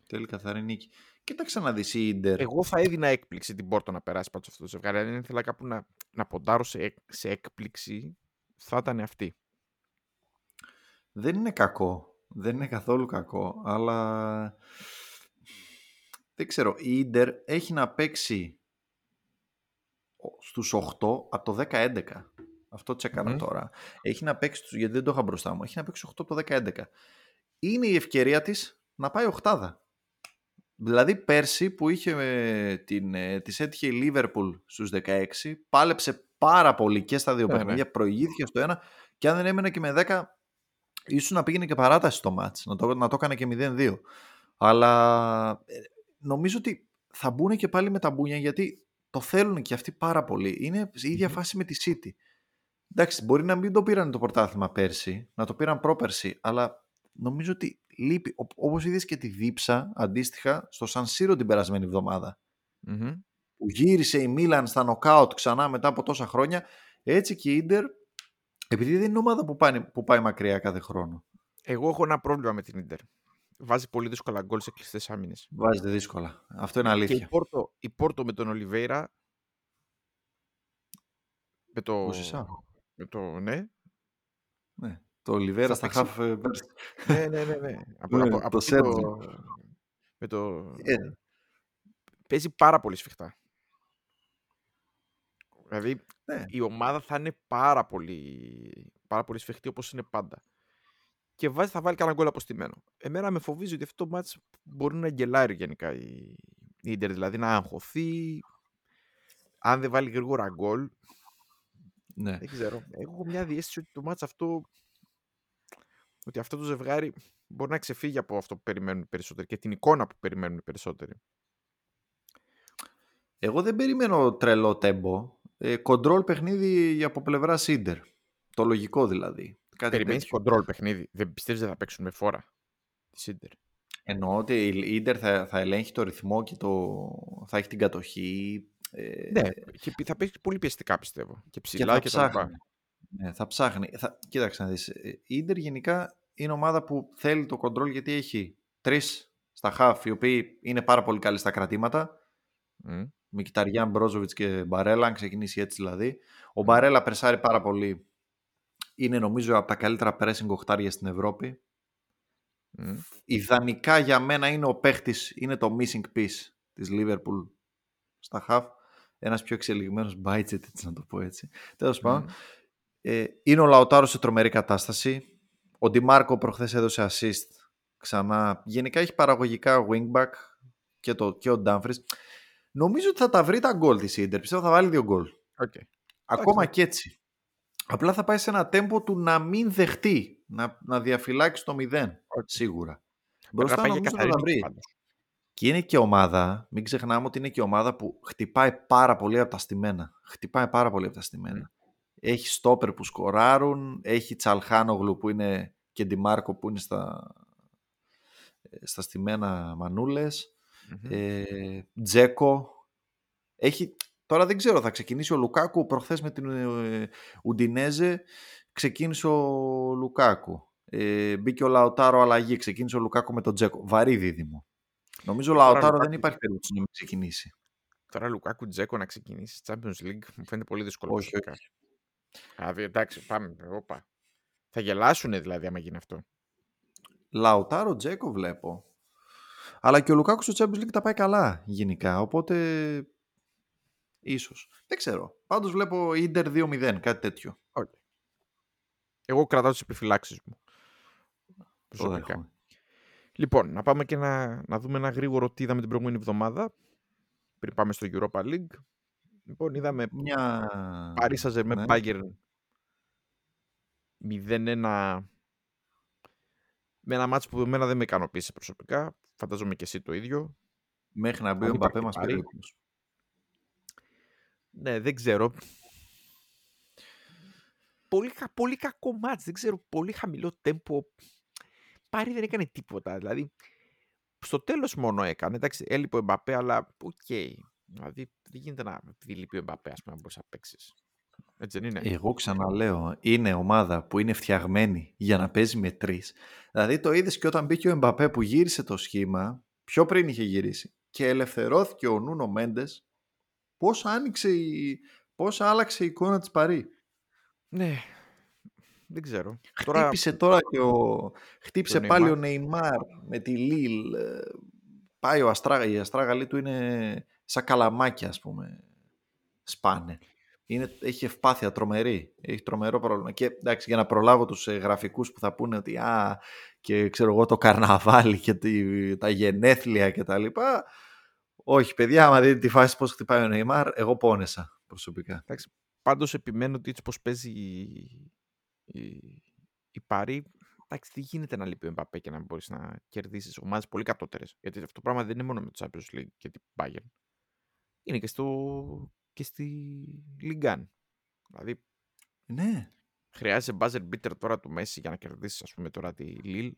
Θέλει καθαρή νίκη. Κοίταξε να δεις η Ίντερ.
Εγώ θα έδινα έκπληξη την Πόρτο να περάσει πάνω σε αυτό το ζευγάρι. Αν ήθελα κάπου να, να ποντάρω σε, έκ- σε έκπληξη, θα ήταν αυτή.
Δεν είναι κακό. Δεν είναι καθόλου κακό. Αλλά δεν ξέρω. Η Ίντερ έχει να παίξει ο- στους 8 από το 10-11. Αυτό τσεκανα
Μμμ.
τώρα. Έχει να παίξει, στους- γιατί δεν το είχα μπροστά μου, έχει να παίξει 8 από το 10-11. Είναι η ευκαιρία της να πάει οχτάδα. Δηλαδή πέρσι που είχε ε, την, ε, της έτυχε η Λίβερπουλ στους 16, πάλεψε πάρα πολύ και στα δύο
Ναι, ναι.
παιχνίδια, προηγήθηκε στο ένα και αν δεν έμενε και με 10 ίσως να πήγαινε και παράταση στο μάτς, να το, να το έκανε και 0-2. Αλλά ε, νομίζω ότι θα μπουν και πάλι με τα μπούνια γιατί το θέλουν και αυτοί πάρα πολύ. Είναι η ίδια
Μμμ.
φάση με τη City. Εντάξει, μπορεί να μην το πήραν το πρωτάθλημα πέρσι, να το πήραν πρόπερσι, αλλά νομίζω ότι λείπει. Όπως είδες και τη δίψα αντίστοιχα στο Σαν Σύρο την περασμένη εβδομάδα.
Μμμ.
Που γύρισε η Μίλαν στα νοκάουτ ξανά μετά από τόσα χρόνια. Έτσι και η Ίντερ, επειδή δεν είναι ομάδα που πάει, που πάει μακριά κάθε χρόνο.
Εγώ έχω ένα πρόβλημα με την Ίντερ. Βάζει πολύ δύσκολα γκολ σε κλειστές άμυνες.
Βάζετε δύσκολα. Αυτό είναι
Και η
αλήθεια.
Πόρτο, η Πόρτο με τον Ολιβέηρα. Με το.
Ο Σισά.
Με το ναι.
Ναι. Το Ολιβέρα
Θα
στα
παίξει-
χαφ. ε, πέρσι.
ναι, ναι, ναι, ναι. Από,
Ναι,
από,
το
από εκεί
Σέρτζι.
με το.
Ε,
Παίζει πάρα πολύ σφιχτά. Δηλαδή
ναι.
η ομάδα θα είναι πάρα πολύ, πάρα πολύ σφιχτή όπως είναι πάντα. Και βάζει, θα βάλει κανένα γκολ αποστημένο. Εμένα με φοβίζει ότι αυτό το μάτς μπορεί να γκελάρει γενικά η, η Ίντερ, δηλαδή να αγχωθεί. Αν δεν βάλει γρήγορα γκολ,
ναι.
δεν ξέρω. Έχω μια διέστηση ότι το μάτς αυτό, ότι αυτό το ζευγάρι μπορεί να ξεφύγει από αυτό που περιμένουν οι περισσότεροι και την εικόνα που περιμένουν οι περισσότεροι.
Εγώ δεν περιμένω τρελό τέμπο. Ε, κοντρόλ παιχνίδι από πλευρά Σίντερ. Το λογικό δηλαδή. Κάτι
Περιμένεις
τέτοιο.
κοντρόλ παιχνίδι; Δεν πιστεύεις ότι θα παίξουν με φόρα τη Ίντερ.
Εννοώ ότι η Ίντερ θα, θα ελέγχει το ρυθμό και το, θα έχει την κατοχή. Ε,
Ναι, και πι- θα παίξει πολύ πιεστικά πιστεύω. Και
και
ψηλά
θα
και, τα λοιπά.
Ψάχνει. Ναι, θα ψάχνει. Θα, κοίταξε να δεις. ε, Η Ίντερ γενικά είναι ομάδα που θέλει το κοντρόλ γιατί έχει τρεις στα χαφ οι οποίοι είναι πάρα πολύ καλοί στα κρατήματα.
Μμ.
Μικηταριάν, Μπρόζοβιτς και Μπαρέλα, αν ξεκινήσει έτσι δηλαδή. Ο Μπαρέλα περσάρει πάρα πολύ. Είναι νομίζω από τα καλύτερα pressing οχτάρια στην Ευρώπη.
Μμ.
Ιδανικά για μένα είναι ο παίχτης, είναι το missing piece της Liverpool στα half. Ένας πιο εξελιγμένος budget, έτσι να το πω έτσι. Τέλος πάντων,
Μμ.
Ε, είναι ο Λαοτάρος σε τρομερή κατάσταση. Ο Ντιμάρκο προχθές έδωσε assist ξανά. Γενικά έχει παραγωγικά wingback και, το, και ο Ντάμφρις. Νομίζω ότι θα τα βρει τα γκολ της Ίντερ. Πιστεύω θα βάλει δύο γκολ.
Οκ.
Ακόμα
ναι.
και έτσι. Απλά θα πάει σε ένα τέμπο του να μην δεχτεί. Να, να διαφυλάξει το μηδέν.
Οκ.
Σίγουρα.
Πρέπει
Μπροστά
να πάει για
νομίζω θα
καθαρή
τα
νίκη
βρει.
πάντως.
Και είναι και ομάδα, μην ξεχνάμε ότι είναι και ομάδα που χτυπάει πάρα πολύ από τα στημένα. Χτυπάει πάρα πολύ από τα στημένα. Έχει στόπερ που σκοράρουν, έχει Τσαλχάνογλου που είναι και Ντιμάρκο που είναι στα, ε, στα στημένα μανούλες.
Μμμ.
Ε, Τζέκο. Έχει, τώρα δεν ξέρω, θα ξεκινήσει ο Λουκάκου. Προχθές με την ε, Ουντινέζε ξεκίνησε ο Λουκάκου. Ε, μπήκε ο Λαοτάρο αλλαγή, ξεκίνησε ο Λουκάκου με τον Τζέκο. Βαρύ δίδυμο. Νομίζω ο
Τώρα
Λαοτάρο δεν
Λουκάκου-
υπάρχει περίπτωση να μην ξεκινήσει.
Τώρα Λουκάκου Τζέκο να ξεκινήσει Champions League μου φαίνεται πολύ δύσκολο.
Όχι,
προσωπικά.
όχι.
Δηλαδή, εντάξει, πάμε. Οπα. Θα γελάσουν δηλαδή άμα γίνει αυτό.
Λαουτάρο Τζέκο βλέπω. Αλλά και ο Λουκάκου στο Champions League τα πάει καλά γενικά. Οπότε ίσως. Δεν ξέρω. Πάντως βλέπω Ίντερ 2-0, κάτι τέτοιο.
Okay. Εγώ κρατάω τις επιφυλάξεις μου.
Το
Προσωπικά.
δέχομαι.
Λοιπόν, να πάμε και να, να δούμε ένα γρήγορο τι είδαμε την προηγούμενη εβδομάδα. Πριν πάμε στο Europa League. Λοιπόν, είδαμε
Μια...
Paris Saint-Germain
ναι.
Bayern 0-1 με ένα ματς που εμένα δεν με ικανοποίησε προσωπικά. Φαντάζομαι και εσύ το ίδιο.
Μέχρι να μπει
Αν
ο Μπαπέ
υπάρχει
μας
Πάρη.
περίπτωση.
Ναι, δεν ξέρω. Πολύ, κα- πολύ κακό ματς, δεν ξέρω, πολύ χαμηλό τέμπο. Πάρη δεν έκανε τίποτα, δηλαδή στο τέλος μόνο έκανε, εντάξει, έλειπε ο Εμπαπέ, αλλά οκ. Δηλαδή δεν γίνεται να επειδή λείπει ο Εμπαπέ, ας πούμε, να μπορείς να παίξεις. Έτσι δεν είναι.
Εγώ ξαναλέω, είναι ομάδα που είναι φτιαγμένη για να παίζει με τρεις. Δηλαδή το είδες και όταν μπήκε ο Εμπαπέ που γύρισε το σχήμα, πιο πριν είχε γυρίσει, και ελευθερώθηκε ο Νούνο Μέντες, πώς άνοιξε η. Πώς άλλαξε η εικόνα της Παρή.
Ναι, δεν ξέρω.
Χτύπησε τώρα και ο... Χτύπησε
τον
πάλι
Neymar.
ο Νεϊμάρ με τη Λίλ. Ε, Πάει ο Αστράγα. Η Αστράγαλη του είναι σαν καλαμάκια, ας πούμε. Σπάνε. Είναι, έχει ευπάθεια τρομερή. Έχει τρομερό πρόβλημα. Και εντάξει, για να προλάβω τους ε, γραφικούς που θα πούνε ότι α, και ξέρω εγώ το καρναβάλι και τη, τα γενέθλια και τα λοιπά. Όχι, παιδιά, άμα δείτε τη φάση πώς χτυπάει ο Νεϊμάρ, εγώ πόνεσα προσωπικά.
Εντάξει, πάντως επιμένω ότι έτσι πως παίζει η, η, η Πάρη, εντάξει, δεν γίνεται να λείπει ο Εμπαπέ και να μην μπορείς να κερδίσεις ομάδες πολύ κατώτερες. Γιατί αυτό το πράγμα δεν είναι μόνο με το Champions League και την Bayern. Είναι και, στο, και στη Ligue 1. Δηλαδή,
Ναι,
χρειάζεται buzzer beater τώρα του Μέση για να κερδίσεις, ας πούμε, τώρα τη Lille.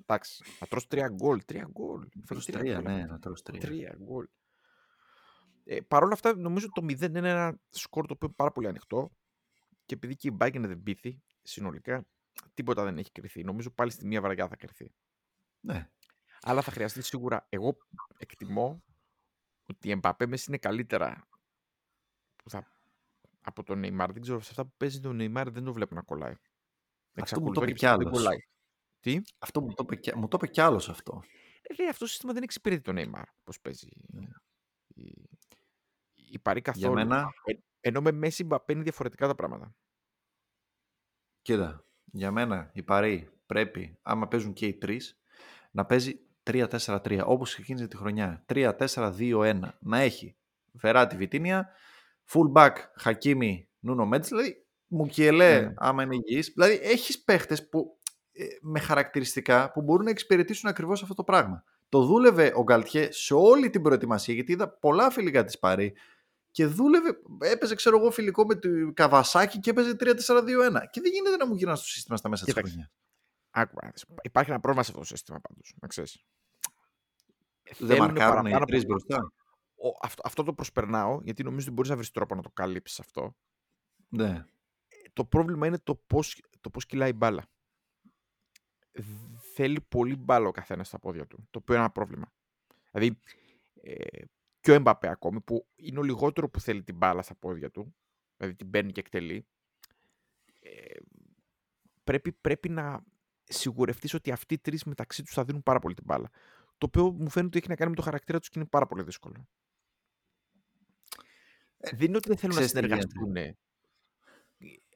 Εντάξει, να τρως τρία γκολ, τρία γκολ.
τρως
Φέρεις
τρία,
γκολ
ναι,
αυτό.
να τρως τρία.
Τρία γκολ. Ε, Παρ' όλα αυτά, νομίζω το 0 είναι ένα σκορ το οποίο είναι πάρα πολύ ανοιχτό και επειδή και η Bayern δεν πείθει συνολικά, τίποτα δεν έχει κρυθεί. Νομίζω πάλι στη μία βαριά θα κρυθεί.
Ναι.
Αλλά θα χρειαστεί σίγουρα. Εγώ εκτιμώ ότι η Εμπαπέ Μέση είναι καλύτερα που θα, από τον Neymar. Δεν ξέρω, σε αυτά που παίζει τον Neymar δεν το βλέπω να κολλάει.
Αυτό μου
Εξακολουθώ
το είπε
και
κι
πιστεύω δεν
άλλος.
κολλάει. Τι;
Αυτό μου το είπε, κι- μου το είπε κι άλλος αυτό.
Ε, λέει, αυτό το σύστημα δεν εξυπηρετεί τον Neymar. Πώς παίζει
Ναι.
η, η Παρή
Για
καθόλου.
μένα,
Ε, ενώ με Μέση Μπαπέ είναι διαφορετικά τα πράγματα.
κοίτα, για μένα η Παρή πρέπει, άμα παίζουν και οι τρεις, να παίζει 3-4-3, όπως ξεκίνησε τη χρονιά. 3-4-2-1. Να έχει Βεράτη Βιτίνια, full back Χακίμι Νούνο Μέντς, δηλαδή Μουκιελέ
Ναι.
άμα είναι υγιής. Δηλαδή έχεις παίχτες που, ε, με χαρακτηριστικά που μπορούν να εξυπηρετήσουν ακριβώς αυτό το πράγμα. Το δούλευε ο Γκαλτιέ σε όλη την προετοιμασία, γιατί είδα πολλά φιλικά της Παρή και δούλευε, έπαιζε ξέρω εγώ φιλικό με το Καβασάκι και έπαιζε 3-4-2-1. Και δεν γίνεται να μου γυρνάς στο σύστημα στα μέσα της
Κοίταξε.
χρονιάς.
Άκουα. Υπάρχει ένα πρόβλημα σε αυτό το σύστημα πάντως. Να ξέρεις.
Δεν μαρκάρουν οι τρεις μπροστά.
αυτό, αυτό το προσπερνάω γιατί νομίζω ότι μπορείς να βρεις τρόπο να το καλύψεις αυτό.
Ναι.
Το πρόβλημα είναι το πώς το πώς κυλάει η μπάλα. Θέλει πολύ μπάλα ο καθένας στα πόδια του. Το οποίο είναι ένα πρόβλημα. Δηλαδή, ε, και ο Εμπαπέ ακόμη, που είναι ο λιγότερο που θέλει την μπάλα στα πόδια του, δηλαδή την παίρνει και εκτελεί, ε, πρέπει, πρέπει να σιγουρευτείς ότι αυτοί οι τρεις μεταξύ τους θα δίνουν πάρα πολύ την μπάλα. Το οποίο μου φαίνεται ότι έχει να κάνει με το χαρακτήρα τους και είναι πάρα πολύ δύσκολο. δεν είναι ότι δεν θέλουν να
ξέρεις τι γίνεται.
συνεργαστούν.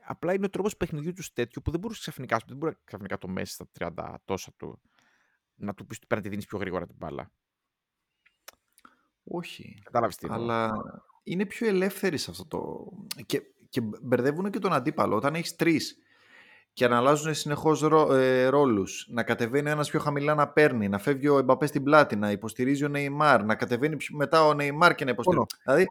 Απλά είναι ο τρόπος παιχνιδιού τους τέτοιο που δεν μπορείς ξαφνικά, δεν μπορεί ξαφνικά το Μέση στα 30 τόσα του να του πεις ότι πρέπει να τη δίνεις πιο γρήγορα την μπάλα.
Όχι.
Κατάλαβες τι εννοώ.
Αλλά είναι πιο ελεύθεροι σε αυτό το. Και, και μπερδεύουν και τον αντίπαλο. Όταν έχεις τρεις και να αλλάζουν συνεχώς ρο, ε, ρόλους, να κατεβαίνει ένας πιο χαμηλά να παίρνει, να φεύγει ο Εμπαπέ στην πλάτη, να υποστηρίζει ο Νεϊμάρ, να κατεβαίνει πιο- μετά ο Νεϊμάρ και να υποστηρίζει. Δηλαδή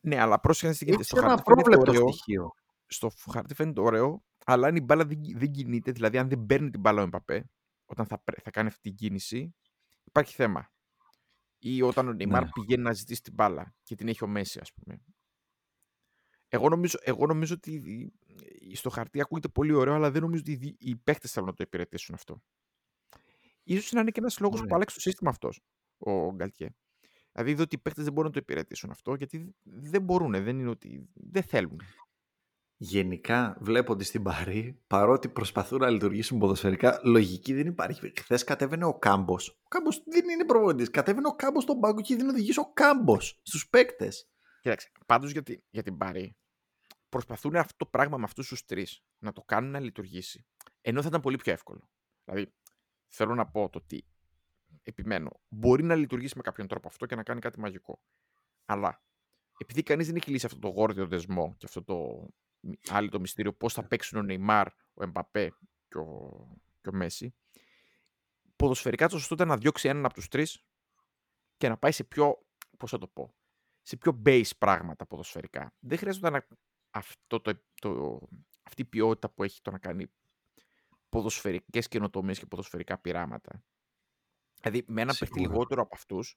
Ναι, αλλά πρόσεχε τι γίνεται.
έχει
Στο
ένα
χαρτί φαίνεται
πρόβλεπτο
ωραίο.
στοιχείο.
στο χαρτί φαίνεται ωραίο, αλλά αν η μπάλα δεν, δεν κινείται, δηλαδή αν δεν παίρνει την μπάλα ο Εμπαπέ, όταν θα, πρέ- θα κάνει αυτή την κίνηση, υπάρχει θέμα. Ή όταν ο Νεϊμάρ
Ναι.
πηγαίνει να ζητήσει την μπάλα και την έχει ο Μέση, ας πούμε. Εγώ νομίζω, εγώ νομίζω ότι η- στο χαρτί ακούγεται πολύ ωραίο, αλλά δεν νομίζω ότι οι δι- οι παίχτες θέλουν να το υπηρετήσουν αυτό. Ίσως να είναι και ένας λόγος που
Ωραία.
άλλαξε το σύστημα αυτός ο Γκαλτιέ. Δηλαδή είδε ότι οι παίχτες δεν μπορούν να το υπηρετήσουν αυτό, γιατί δεν μπορούν, δεν είναι ότι. δεν θέλουν.
γενικά βλέπω ότι στην Παρή, παρότι προσπαθούν να λειτουργήσουν ποδοσφαιρικά, λογική δεν υπάρχει. Χθες κατέβαινε ο Κάμπος. Ο Κάμπος δεν είναι προπονητής. Κατέβαινε ο Κάμπος στον πάγκο και δεν οδηγήσει ο Κάμπος στους παίκτες.
Κοίταξε, πάντως για, τη, για την Παρή προσπαθούν αυτό το πράγμα με αυτούς τους τρεις να το κάνουν να λειτουργήσει. Ενώ θα ήταν πολύ πιο εύκολο. Δηλαδή, θέλω να πω το ότι επιμένω. Μπορεί να λειτουργήσει με κάποιον τρόπο αυτό και να κάνει κάτι μαγικό. Αλλά επειδή κανείς δεν έχει λύσει αυτό το γόρδιο δεσμό και αυτό το άλλο το μυστήριο πώς θα παίξουν ο Νεϊμάρ, ο Εμπαπέ και ο, και ο Μέση, ποδοσφαιρικά το σωστό ήταν να διώξει έναν από τους τρεις και να πάει σε πιο. Πώς θα το πω. Σε πιο base πράγματα ποδοσφαιρικά. Δεν χρειάζεται να, αυτό το, το, αυτή η ποιότητα που έχει το να κάνει ποδοσφαιρικές καινοτομίες και ποδοσφαιρικά πειράματα. Δηλαδή, με ένα παίχτη λιγότερο από αυτούς,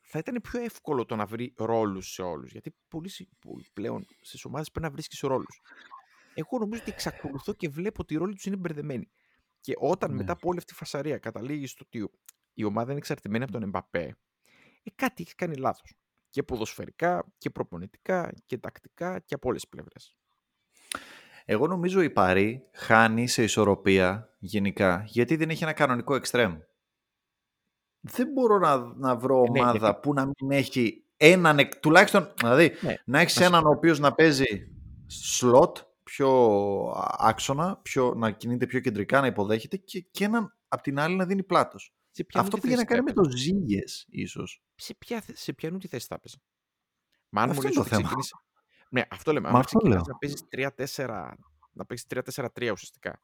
θα ήταν πιο εύκολο το να βρει ρόλους σε όλους. Γιατί πολύ πλέον στις ομάδες πρέπει να βρίσκεις ρόλους. Εγώ νομίζω ότι εξακολουθώ και βλέπω ότι οι ρόλοι τους είναι μπερδεμένοι. Και όταν ναι. μετά από όλη αυτή τη φασαρία καταλήγεις στο ότι η ομάδα είναι εξαρτημένη από τον Εμπαπέ, ε, κάτι έχει κάνει λάθος. Και ποδοσφαιρικά και προπονητικά και τακτικά και από όλες τις πλευρές.
Εγώ νομίζω η Παρή χάνει σε ισορροπία γενικά γιατί δεν έχει ένα κανονικό εξτρέμ. Δεν μπορώ να, να βρω ε, ναι, ομάδα που να μην έχει έναν, τουλάχιστον, δηλαδή, ναι, να έχεις έναν ο οποίος να παίζει slot, πιο άξονα, πιο, να κινείται πιο κεντρικά, να υποδέχεται και, και έναν απ' την άλλη να δίνει πλάτος. Αυτό πήγε να κάνει με το Ζήγες, ίσως.
Σε, ποια, σε ποιανού τη θέση θα έπαιζε; Μα αν μου το θέμα. Ξεκίνησε... Ναι, αυτό λέμε. Αν ξεκινήσει να παίζεις 3-4, να παίζει 3-4-3 ουσιαστικά.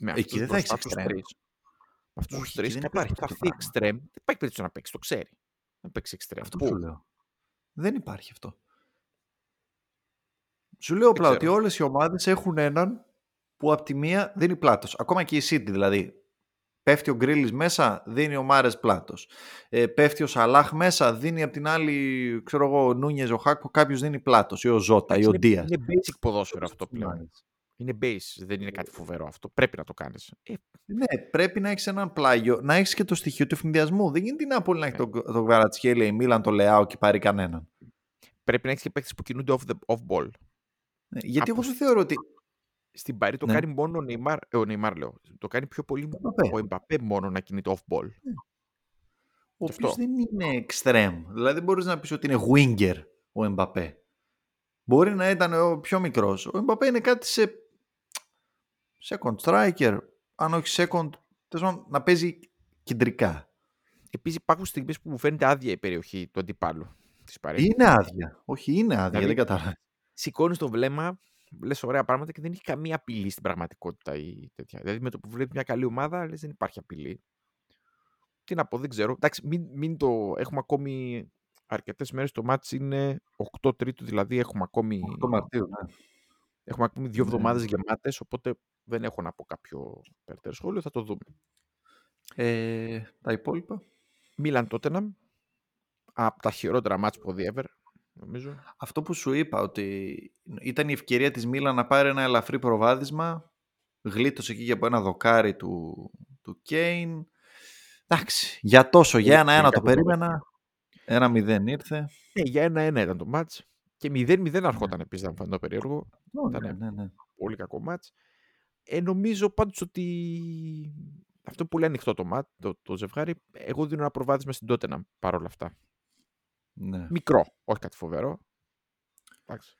Με Εκεί δεν θα έχεις εξτρέμ. Με
αυτούς τους τρεις υπάρχει. Θα έρθει εξτρέμ. Δεν υπάρχει περίπτωση να παίξει, το ξέρει. Να παίξει εξτρέμ.
Αυτό που λέω. Δεν υπάρχει αυτό. Σου λέω απλά ότι όλες οι ομάδες έχουν έναν που από τη μία δίνει πλάτος. Ακόμα και η City δηλαδή. Πέφτει ο Γκρίλης μέσα, δίνει ο Μάρες πλάτος. Ε, πέφτει ο Σαλάχ μέσα, δίνει από την άλλη, ξέρω εγώ, ο Νούνιες, ο Χάκο, κάποιος δίνει πλάτος, ή ο Ζώτα, ή ο Ντίας.
Είναι basic ποδόσφαιρο αυτό πλέον. Είναι base, δεν είναι κάτι φοβερό αυτό. Πρέπει να το κάνεις.
Ε, ναι, πρέπει να έχεις έναν πλάγιο, να έχεις και το στοιχείο του ευνηδιασμού. Δεν γίνεται να πολύ να έχει ναι. τον το η Μίλαν, το Λεάο και πάρει κανέναν.
Πρέπει να έχεις και παίκτες που κινούνται off, the, off ball.
Ναι, γιατί εγώ δεν θεωρώ ότι
στην Παρή το ναι. κάνει μόνο ο Νεϊμάρ, ε, ο Νεϊμάρ λέω. Το κάνει πιο πολύ ο Εμπαπέ μόνο να κινείται off-ball. Ναι.
Ο οποίος δεν είναι extreme. Δηλαδή μπορείς να πεις ότι είναι winger ο Εμπαπέ. Μπορεί να ήταν ο πιο μικρός. Ο Εμπαπέ είναι κάτι σε second striker, αν όχι second, να παίζει κεντρικά.
Επίσης υπάρχουν στιγμές που μου φαίνεται άδεια η περιοχή του αντιπάλου.
Είναι άδεια. Όχι, είναι άδεια, δηλαδή, δεν κατάλαβα.
Σηκώνεις το βλέμμα, λες ωραία πράγματα και δεν έχει καμία απειλή στην πραγματικότητα ή τέτοια. Δηλαδή με το που βλέπει μια καλή ομάδα, λες δεν υπάρχει απειλή. Τι να πω, δεν ξέρω. Εντάξει, μην, μην το έχουμε ακόμη αρκετές μέρες. Το μάτι είναι 8 Τρίτου, δηλαδή έχουμε ακόμη.
8 Μαρτίου, ναι.
Έχουμε ακόμη δύο εβδομάδες ναι. γεμάτες, οπότε δεν έχω να πω κάποιο περαιτέρω σχόλιο. Θα το δούμε.
Ε, τα υπόλοιπα.
Μίλαν Τότεναμ. Από τα χειρότερα μάτς που ever νομίζω.
Αυτό που σου είπα, ότι ήταν η ευκαιρία της Μίλα να πάρει ένα ελαφρύ προβάδισμα, γλίτωσε εκεί από ένα δοκάρι του, του Κέιν. Εντάξει, για τόσο, για ένα-ένα το περίμενα. Ένα μηδέν ήρθε.
Ναι, για ένα-ένα ήταν το μάτς. Και μηδέν-μηδέν ναι. αρχόταν επίσης, να φανεί περίεργο.
Ναι, ήταν ναι, ναι.
πολύ κακό μάτς. Ε, νομίζω πάντως ότι αυτό που πολύ ανοιχτό το μάτ, το, το ζευγάρι, εγώ δίνω ένα προβάδισμα στην Τότενα παρόλα αυτά.
Ναι.
Μικρό, όχι κάτι φοβερό. Εντάξει.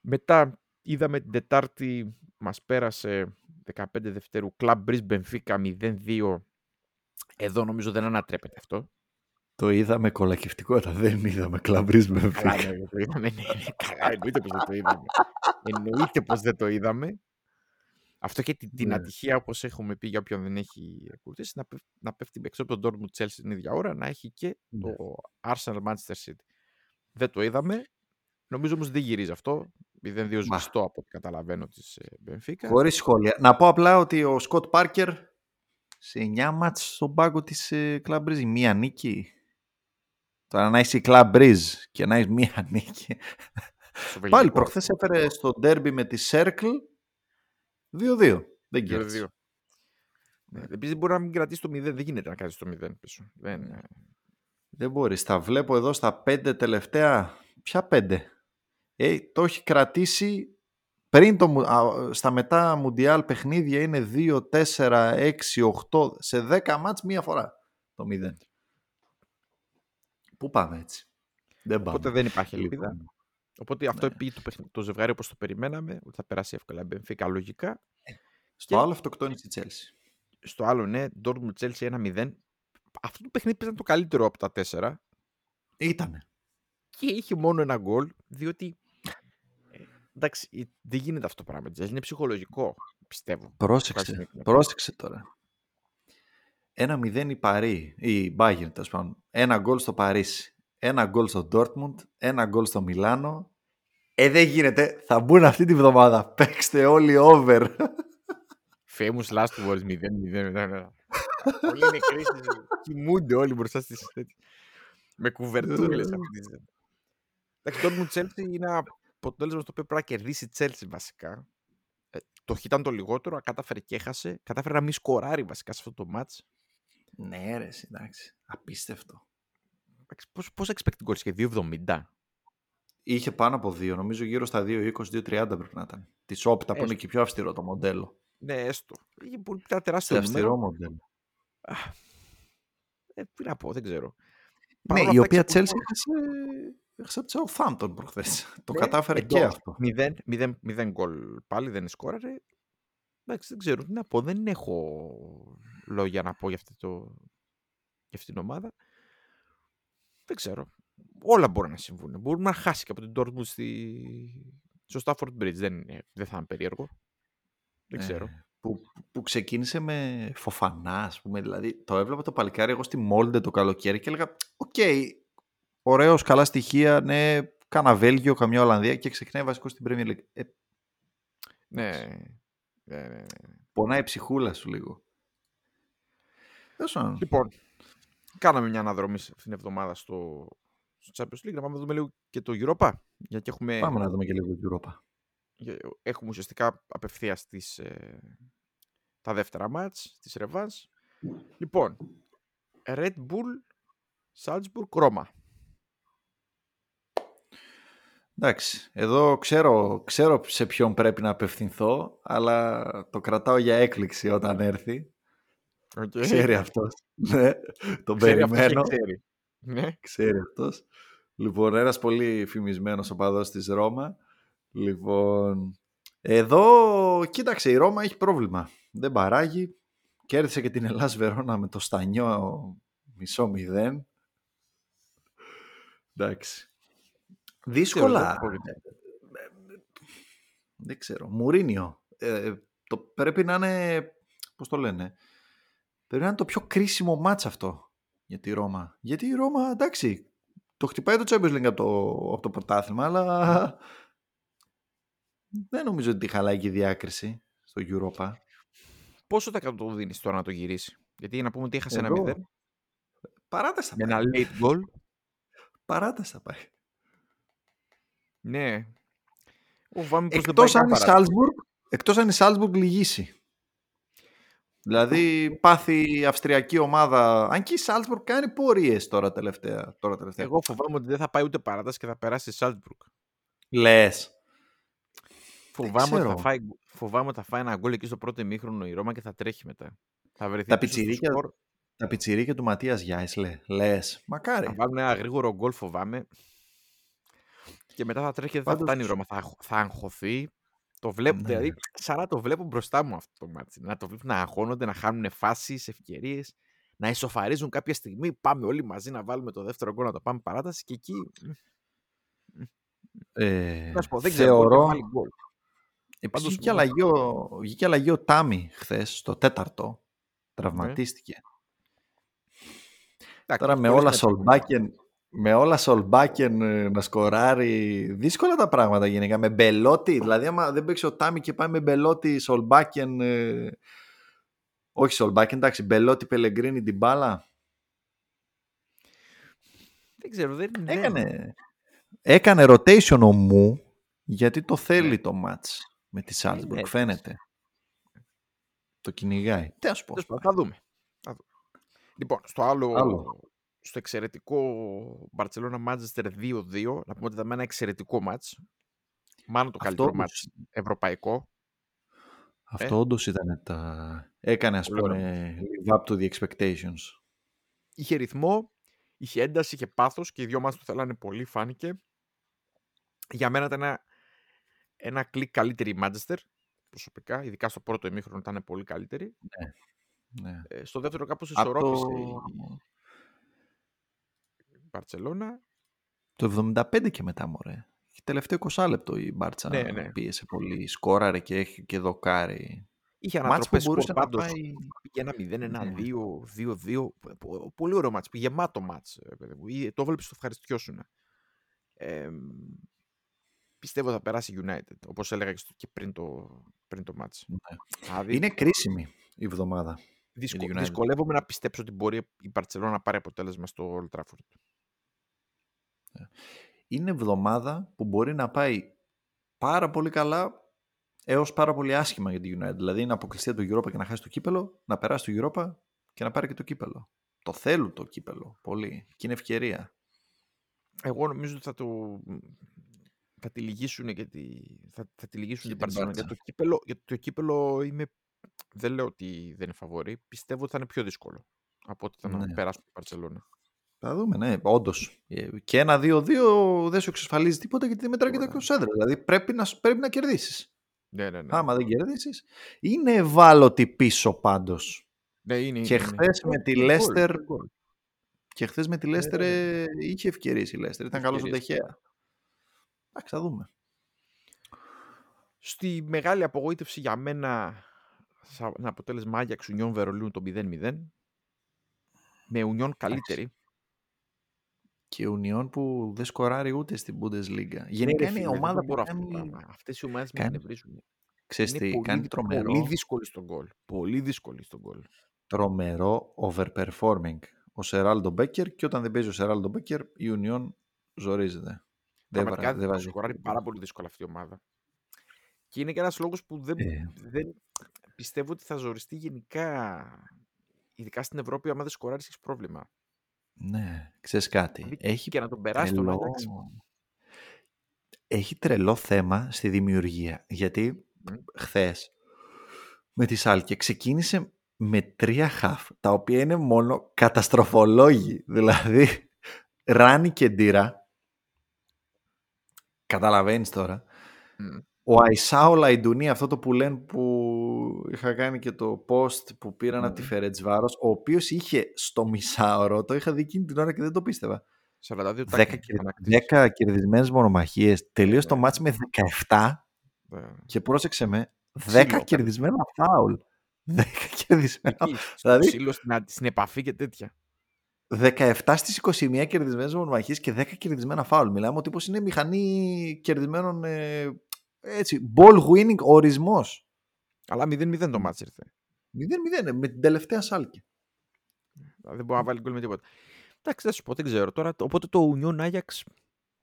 Μετά είδαμε την Τετάρτη, μας πέρασε 15 Δευτέρου, Club Breeze Benfica 0-2. Εδώ νομίζω δεν ανατρέπεται αυτό.
Το είδαμε κολακευτικότητα, δεν είδαμε Club Breeze Benfica.
Καλά, ναι, το είδαμε, ναι, ναι, καλά, εννοείται πως δεν το είδαμε. εννοείται πως δεν το είδαμε. Αυτό και την, ναι. ατυχία, όπως έχουμε πει για όποιον δεν έχει ακολουθήσει, να, να πέφτει έξω από τον Dortmund Chelsea την ίδια ώρα, να έχει και ναι. το Arsenal Manchester City. Δεν το είδαμε. Νομίζω όμως δεν γυρίζει αυτό. 0-2 σβηστό από ό,τι καταλαβαίνω της Benfica.
Χωρίς σχόλια. Να πω απλά ότι ο Σκοτ Πάρκερ σε 9 μάτς στον πάγκο της Club Breeze, μία νίκη. Τώρα να έχει Club Breeze και να έχεις μία νίκη. Πάλι προχθές έφερε στο ντέρμπι με τη Circle 2-2. Δεν κέρδισε.
Ναι, Επίσης μπορεί να μην κρατήσει το 0. Δεν γίνεται να κρατήσει το 0 πίσω. Δεν,
δεν μπορείς. Τα βλέπω εδώ στα 5 τελευταία. Ποια 5. ε, το έχει κρατήσει πριν το, μου- α, στα μετά μουντιάλ παιχνίδια είναι 2, 4, 6, 8 σε 10 μάτς μία φορά το 0. Πού πάμε έτσι; Δεν πάμε.
Οπότε δεν υπάρχει ελπίδα.
Λοιπόν,
Οπότε αυτό
ναι.
πήγε το, παιχνι- το ζευγάρι όπως το περιμέναμε, ότι θα περάσει εύκολα η Μπενφίκα λογικά.
στο
Και-
άλλο αυτοκτόνησε η Chelsea.
Στο άλλο, ναι, Dortmund Chelsea 1-0. Αυτό το παιχνίδι ήταν το καλύτερο από τα τέσσερα
Ήτανε.
και είχε μόνο ένα γκολ, διότι ε, εντάξει, ε, δεν γίνεται αυτό το πράγμα. της. Είναι ψυχολογικό, πιστεύω.
Πρόσεξε,
Κάτι συνέχεια.
πρόσεξε τώρα. Ένα 0 η Παρί, η Bayern τέλος πάντων. Ένα γκολ στο Παρίσι. Ένα γκολ στο Dortmund. Ένα γκολ στο Μιλάνο. Ε, δεν γίνεται. Θα μπουν αυτή τη βδομάδα. Παίξτε όλοι over.
Famous last words 0-0. ναι, ναι. Όλοι είναι κρίσεις, κοιμούνται όλοι μπροστά στις τέτοιες. Με κουβερτούλες αυτή τη στιγμή. Εντάξει, Dortmund Chelsea είναι ένα αποτέλεσμα στο οποίο πρέπει να κερδίσει η Chelsea βασικά. Ε, το χ ήταν το λιγότερο, αλλά κατάφερε και έχασε. Κατάφερε να μην σκοράρει βασικά σε αυτό το match.
ναι ρε, εντάξει. Απίστευτο.
Εντάξει, Πώς, πώς expected goals και 2,70.
Είχε πάνω από δύο. Νομίζω γύρω στα 2-20-2-30 πρέπει να ήταν. Της Όπτα που είναι
Έστω.
και πιο αυστηρό το μοντέλο.
Ναι, έστω. Είχε πολύ πια
Σε
τεράστιο
αυστηρό
νούμερο.
μοντέλο.
Ε, τι να πω, δεν ξέρω.
Ναι,
Παρ' όλα
η
αυτά,
οποία
εξακολουθώ-
Chelsea έχασε, έχασε από τη Southampton προχθές. Το
Ναι,
κατάφερε
εντός.
και αυτό.
Μηδέν, μηδέν, μηδέν γκολ πάλι, δεν σκόραρε. Εντάξει, δεν ξέρω τι να πω. Δεν έχω λόγια να πω για, αυτή το... για αυτήν την ομάδα. Δεν ξέρω. Όλα μπορούν να συμβούν. Μπορεί να χάσει και από την Dortmund στη... στο Stamford Bridge. Δεν, είναι- δεν θα είναι περίεργο. Δεν ξέρω.
Ε, που, που ξεκίνησε με Φοφανά, ας πούμε. Δηλαδή, το έβλεπα το παλικάρι εγώ στη Μόλντε το καλοκαίρι και έλεγα: Οκ, ωραίος, καλά στοιχεία, ναι, κάνα Βέλγιο, καμιά Ολλανδία και ξεκινάει βασικός στην Premier League. Ε,
Ναι. ναι, ναι, ναι.
πονάει η ψυχούλα σου λίγο. Τέλος πάντων.
Λοιπόν, κάναμε μια αναδρομή σε αυτήν την εβδομάδα στο, στο Champions League. Να πάμε να δούμε λίγο και το Europa. Γιατί έχουμε,
Πάμε να δούμε και λίγο Europa.
για- έχουμε ουσιαστικά απευθεία τις, ε, τα δεύτερα μάτς, τις Revans. Λοιπόν, Red Bull, Salzburg, Ρώμα.
Εντάξει, εδώ ξέρω, ξέρω σε ποιον πρέπει να απευθυνθώ, αλλά το κρατάω για έκπληξη όταν έρθει.
Okay.
Ξέρει αυτός. Ναι, τον
Ξέρει αυτός και
περιμένω.
ξέρει. Ναι.
Ξέρει αυτός. Λοιπόν, ένας πολύ φημισμένος οπαδός της Ρώμα. Λοιπόν, εδώ, κοίταξε, η Ρώμα έχει πρόβλημα. Δεν παράγει. Κέρδισε και την Ελλάς Βερόνα με το στανιό μισό μηδέν. Εντάξει. Δύσκολα.
δεν μπορεί.
Δεν ξέρω. Μουρίνιο. Ε, το, πρέπει να είναι, πώς το λένε, πρέπει να είναι το πιο κρίσιμο μάτς αυτό για τη Ρώμα. Γιατί η Ρώμα, εντάξει, το χτυπάει το Champions League από το, από το πρωτάθλημα, αλλά δεν νομίζω ότι τη χαλάει και η διάκριση στο Europa.
Πόσο τα το δίνεις τώρα να το γυρίσει; Γιατί να πούμε ότι έχασε ένα
Εδώ.
μηδέν
Παράταση
με
θα
ένα
πάει.
late goal.
Παράταση θα πάει.
Ναι. Ο Βάμι πως δεν
Εκτός
πάει
αν, η
καν παρά-
Salzburg, εκτός αν η Salzburg λυγίσει. Δηλαδή πάθει η αυστριακή ομάδα. Αν και η Salzburg κάνει πορείες τώρα τελευταία. Τώρα τελευταία.
Εγώ φοβάμαι ότι δεν θα πάει ούτε παράταση και θα περάσει η Salzburg.
Λες.
Φοβάμαι ότι, θα
ξέρω.
φάει, φοβάμαι ότι θα φάει ένα γκολ εκεί στο πρώτο ημίχρονο η Ρώμα και θα τρέχει μετά. Θα βρεθεί
Τα
πίσω στο
πιτσιρίκια-
σκορ.
Τα πιτσιρίκια του Ματίας Γιάης λέ. Λες. Μακάρι.
Θα βάλουν ένα γρήγορο γκολ, φοβάμαι. Και μετά θα τρέχει και δεν θα
Πάντως-
φτάνει η Ρώμα. Θα, αγχ- θα αγχωθεί. Το βλέπω,
Ναι.
δηλαδή, σαν να το βλέπω μπροστά μου αυτό το μάτι. Να το βλέπω να αγχώνονται, να χάνουν φάσεις, ευκαιρίες, να ισοφαρίζουν κάποια στιγμή. Πάμε όλοι μαζί να βάλουμε το δεύτερο γκολ, να το πάμε παράταση και εκεί. μ,
Ε,
Να σου πω, δεν ξέρω. μπορεί να
θεωρώ...
βάλει γκολ.
Επίσης
Πάντως,
βγήκε αλλαγή, ο, βγήκε αλλαγή ο Τάμι χθες, στο τέταρτο. Τραυματίστηκε.
Εντάξει,
Τώρα με
χωρίς
όλα
να-
Σολμπάκεν, με όλα Σολμπάκεν ε, να σκοράρει, δύσκολα τα πράγματα γενικά. Με μπελότη, δηλαδή άμα δεν παίξει ο Τάμι και πάει με μπελότη Σολμπάκεν, ε, όχι Σολμπάκεν, εντάξει, μπελότη Πελεγκρίνη την μπάλα.
Δεν ξέρω, δεν είναι.
Έκανε, έκανε rotation ο Μου, γιατί το θέλει το match με τη
Ναι,
Salzburg,
έτσι.
φαίνεται. Το κυνηγάει. Τι να σου πω.
Τέλος πάντων, Θα δούμε. Θα δούμε. Λοιπόν, στο άλλο,
Άλλο.
Στο εξαιρετικό Barcelona Manchester 2-2, να πούμε ότι ήταν ένα εξαιρετικό μάτς. Μάλλον το
Αυτό
καλύτερο
όντως-
μάτς ευρωπαϊκό.
Αυτό όντως ήταν τα... Έκανε, ας
Πολύ ωραίο
πούμε, live up to the expectations.
Είχε ρυθμό, είχε ένταση, είχε πάθος και οι δυο μας το θέλανε πολύ, φάνηκε. Για μένα ήταν ένα, ένα κλικ καλύτερη η Manchester, προσωπικά. Ειδικά στο πρώτο ημίχρονο ήταν πολύ καλύτερη.
Ναι.
Ε, στο δεύτερο κάπως
Από
ισορρόπησε
το...
η Μπαρτσελώνα.
το 75 και μετά, μωρέ. Τελευταίο 20 λεπτό η Μπάρτσα
Ναι, ναι.
πίεσε πολύ. Σκόραρε και έχει και δοκάρει.
Είχε
Μάτς που
ανατροπές σκορ
μπορούσε να
πάντως.
πάει...
Πήγε ένα 0, ένα
Ναι.
2, 2, 2. Πο- Πολύ ωραίο μάτς. Πήγε γεμάτο μάτς. ε, παιδί μου. Ή Το βλέπεις το ευχαριστιώσουν. Ε, πιστεύω θα περάσει η United, όπως έλεγα και, στο- και πριν το, πριν το μάτς.
Ναι.
Δηλαδή,
Είναι κρίσιμη η εβδομάδα.
δυσκο,
η United.
δυσκολεύομαι να πιστέψω ότι μπορεί η Barcelona να πάρει αποτέλεσμα στο Old Trafford.
Είναι εβδομάδα που μπορεί να πάει πάρα πολύ καλά έως πάρα πολύ άσχημα για τη United. Δηλαδή να αποκλειστεί από το Europa και να χάσει το κύπελο, να περάσει το Europa και να πάρει και το κύπελο. Το θέλουν το κύπελο πολύ και είναι ευκαιρία.
Εγώ νομίζω ότι θα το... Θα τη λυγίσουν και τη, θα, θα τη λυγίσουν
Και
την
την
Barcelona.
Barca.
Για το κύπελο, για το κύπελο είμαι... Δεν λέω ότι δεν είναι φαβορή. Πιστεύω ότι θα είναι πιο δύσκολο από ότι θα να
Ναι.
περάσουν την Barcelona.
Θα δούμε, ναι, όντως. Και ένα 2-2 δεν σου εξασφαλίζει τίποτα γιατί δεν μετράει και το
Τίποτα.
εκτός έδρα. Δηλαδή πρέπει να, πρέπει να κερδίσεις.
Ναι, ναι, ναι.
Άμα δεν κερδίσεις, είναι ευάλωτη πίσω πάντως.
ναι είναι,
Και
είναι,
χθες
είναι.
με τη
Γκολ,
Λέστερ.
γκολ.
Και χθες με τη Λέστερ
ναι,
ε, είχε ευκαιρίες η Λέστερ. Ήταν καλός στον
Ευκαιρίες.
Τεχέα. Εντάξει, θα δούμε.
Στη μεγάλη απογοήτευση για μένα σαν ένα αποτέλεσμα Άγιαξ Ουνιόν Βερολίνου το 0-0 με Ουνιόν καλύτερη.
Και Ουνιόν που δεν σκοράρει ούτε στην Bundesliga.
Ναι,
Γενικά
ρε
είναι η
φίλε, δεν
ομάδα
το
που
μπορώ αυτό το
κάνει,
πράγμα. Αυτές οι ομάδες με
κάνει-
εκνευρίζουν.
ξέρεις
Είναι
τι,
πολύ,
κάνει
δυ-
τρομερό,
πολύ δύσκολη στον γκολ. Πολύ δύσκολη στον γκολ.
τρομερό overperforming ο Σεράλντο Μπέκερ και όταν δεν παίζει ο Σεράλντο Μπέκερ η Union ζορίζεται. Δεν,
Πραγματικά
βρα- δεν
δεν
βάζει.
σκοράρει πάρα πολύ δύσκολα αυτή η ομάδα. Και είναι και ένας λόγος που δεν,
Ε.
δεν πιστεύω ότι θα ζοριστεί γενικά. Ειδικά στην Ευρώπη, άμα δεν σκοράρεις, έχεις πρόβλημα.
Ναι, ξέρεις κάτι.
Δηλαδή,
Έχει
και να τον περάσει τον
τρελό...
Άγιαξ.
Έχει τρελό θέμα στη δημιουργία. Γιατί
Μμ.
χθες με τη Σάλκε ξεκίνησε με τρία χαφ, τα οποία είναι μόνο καταστροφολόγοι. Δηλαδή, Ράνι και Ντύρα. Καταλαβαίνεις τώρα.
Μμ.
Ο Αϊσάο Λαϊντουνί, αυτό το που λένε που είχα κάνει και το post που πήραν από τη
Μμμ.
Φερετσβάρος, ο οποίος είχε στο μισάωρο, το είχα δει εκείνη την ώρα και δεν το πίστευα,
42
10,
τάκια
κερδι-
ανακτήσεις.
10 κερδισμένες μονομαχίες, τελείωσε το
Ναι.
μάτς με 17
Ναι.
και πρόσεξε με, 10
Ξύλο,
κερδισμένα φάουλ. 10 κερδισμένα
Εκεί, στο
Δηλαδή-
ξύλο, στην, α- στην επαφή και τέτοια.
17 στις 21 κερδισμένες μονομαχίες και 10 κερδισμένα φάουλ. Μιλάμε ο τύπος είναι μηχανή κερδισμένων ε, έτσι, ball winning ορισμός.
Αλλά 0-0 το μάτς ήρθε.
0-0 με την τελευταία σάλκη.
Δηλαδή, Δεν μπορεί να βάλει γκολ με τίποτα. Εντάξει, θα σου πω, δεν ξέρω τώρα. Οπότε το Union Ajax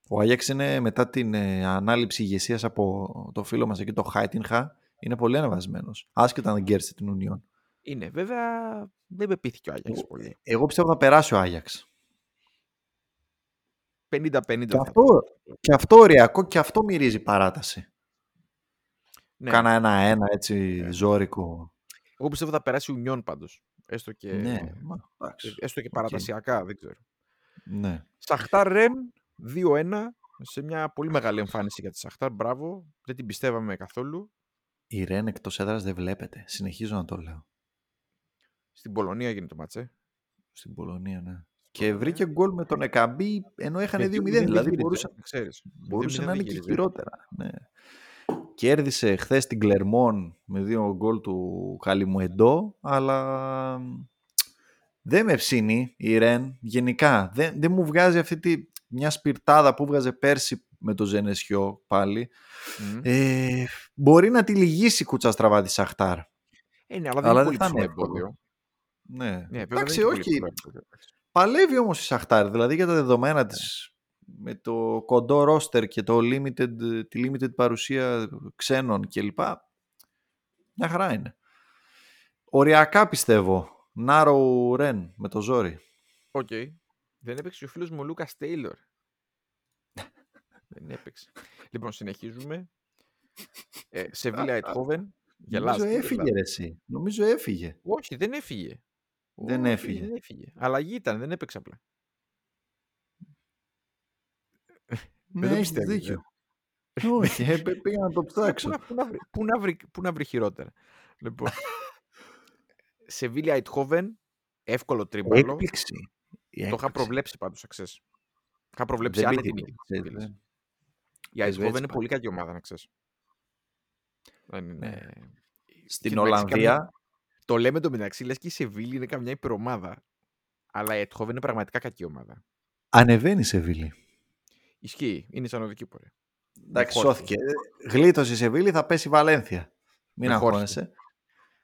Ο Άγιαξ είναι μετά την ε, ανάληψη ηγεσίας από το φίλο μας εκεί, το Χάιτινχα, είναι πολύ ανεβασμένος. Άσχετα αν δεν κέρδισε την Ουνιόν.
είναι. Βέβαια, δεν με πείθηκε ο Ajax πολύ.
Εγώ πιστεύω θα περάσει ο Άγιαξ.
50-50.
Και
θα
αυτό,
το-
και αυτό οριακό και αυτό μυρίζει παράταση.
Ναι.
Κάνα ένα-ένα έτσι
Ναι.
ζόρικο.
Εγώ πιστεύω θα περάσει η Union πάντως. Έστω και,
Ναι, μα, εντάξει.
έστω και
οκ.
παρατασιακά, δεν ξέρω.
ναι.
Σαχτάρ Ρεν 2-1 σε μια πολύ μεγάλη εμφάνιση για τη Σαχτάρ. Μπράβο. Δεν την πιστεύαμε καθόλου.
Η Ρεν εκτός έδρας δεν βλέπεται. Συνεχίζω να το λέω.
Στην Πολωνία έγινε το ματς.
Στην Πολωνία, ναι. Και
Πολωνία.
βρήκε γκολ με τον Εκαμπή ενώ έχανε
Με
2-0.
2-0
Δηλαδή
γύριζε,
μπορούσε,
ξέρεις.
μπορούσε
2-0
να είναι
δεν
και
γύριζε.
χειρότερα. Ναι. Κέρδισε χθες την Κλερμόν με δύο γκολ του Καλιμουεντό, αλλά δεν με ψήνει η Ρεν γενικά. Δεν, δεν μου βγάζει αυτή τη, μια σπιρτάδα που βγάζε πέρσι με το Ζενεσιό πάλι.
Μμ.
Ε, μπορεί να τη λυγίσει η κούτσα στραβά της Σαχτάρ.
Ε, ναι, αλλά δεν
αλλά
είναι
δεν
πολύ
θα
ψηλό
είναι εύκολο.
εμπόδιο.
Ναι,
Ναι, βέβαια
εντάξει,
δεν είναι και πολύ
όχι.
ψηλό εμπόδιο.
Παλεύει όμως η Σαχτάρ, δηλαδή για τα δεδομένα της με το κοντό ρόστερ και το limited, τη limited παρουσία ξένων κλπ. Μια χαρά είναι. Οριακά πιστεύω. Νάρο Ρεν με το ζόρι.
Οκ. Δεν έπαιξε ο φίλος μου ο Λούκας Τέιλορ. Δεν έπαιξε. Λοιπόν, συνεχίζουμε. Ε, Σεβίλια Αιτχόβεν.
Νομίζω έφυγε ρε, εσύ. Νομίζω έφυγε.
Όχι, δεν έφυγε.
Δεν
Όχι,
έφυγε.
Δεν έφυγε. Αλλαγή ήταν, δεν έπαιξε απλά.
Ναι,
το
έχεις
πιστεύεις,
δίκιο. Όχι, ε, πέ- πήγα να το
Πού
ψάξω.
να, πού να βρει, πού να βρει, πού να βρει χειρότερα. Λοιπόν, Σεβίλια Αιτχόβεν, εύκολο τρίμπαλο.
Έκπληξη. Η
Το είχα
έκπληξη.
προβλέψει πάντως, να ξέρεις. Είχα προβλέψει
Δεν
άνετη
πήγε
νίκη της
έτσι,
Σεβίλης.
δεν.
Η
Πες
Αιτχόβεν
έτσι
είναι
πάλι.
πολύ κακή ομάδα, να ξέρεις. Δεν είναι...
Ναι.
Και
Στην
εντάξει,
Ολλανδία,
καμιά- Το λέμε το μεταξύ, λες και η Σεβίλη είναι καμιά υπερομάδα. Αλλά η Αιτχόβεν είναι πραγματικά κακή ομάδα.
ανεβαίνει η Σεβίλη.
Ισχύει, είναι σαν οδική πορεία.
Εντάξει,
χόρχε.
σώθηκε. Ε, Γλίτωσε η Σεβίλη, θα πέσει η Βαλένθια. Μην
Με χόρχε.
αγχώνεσαι.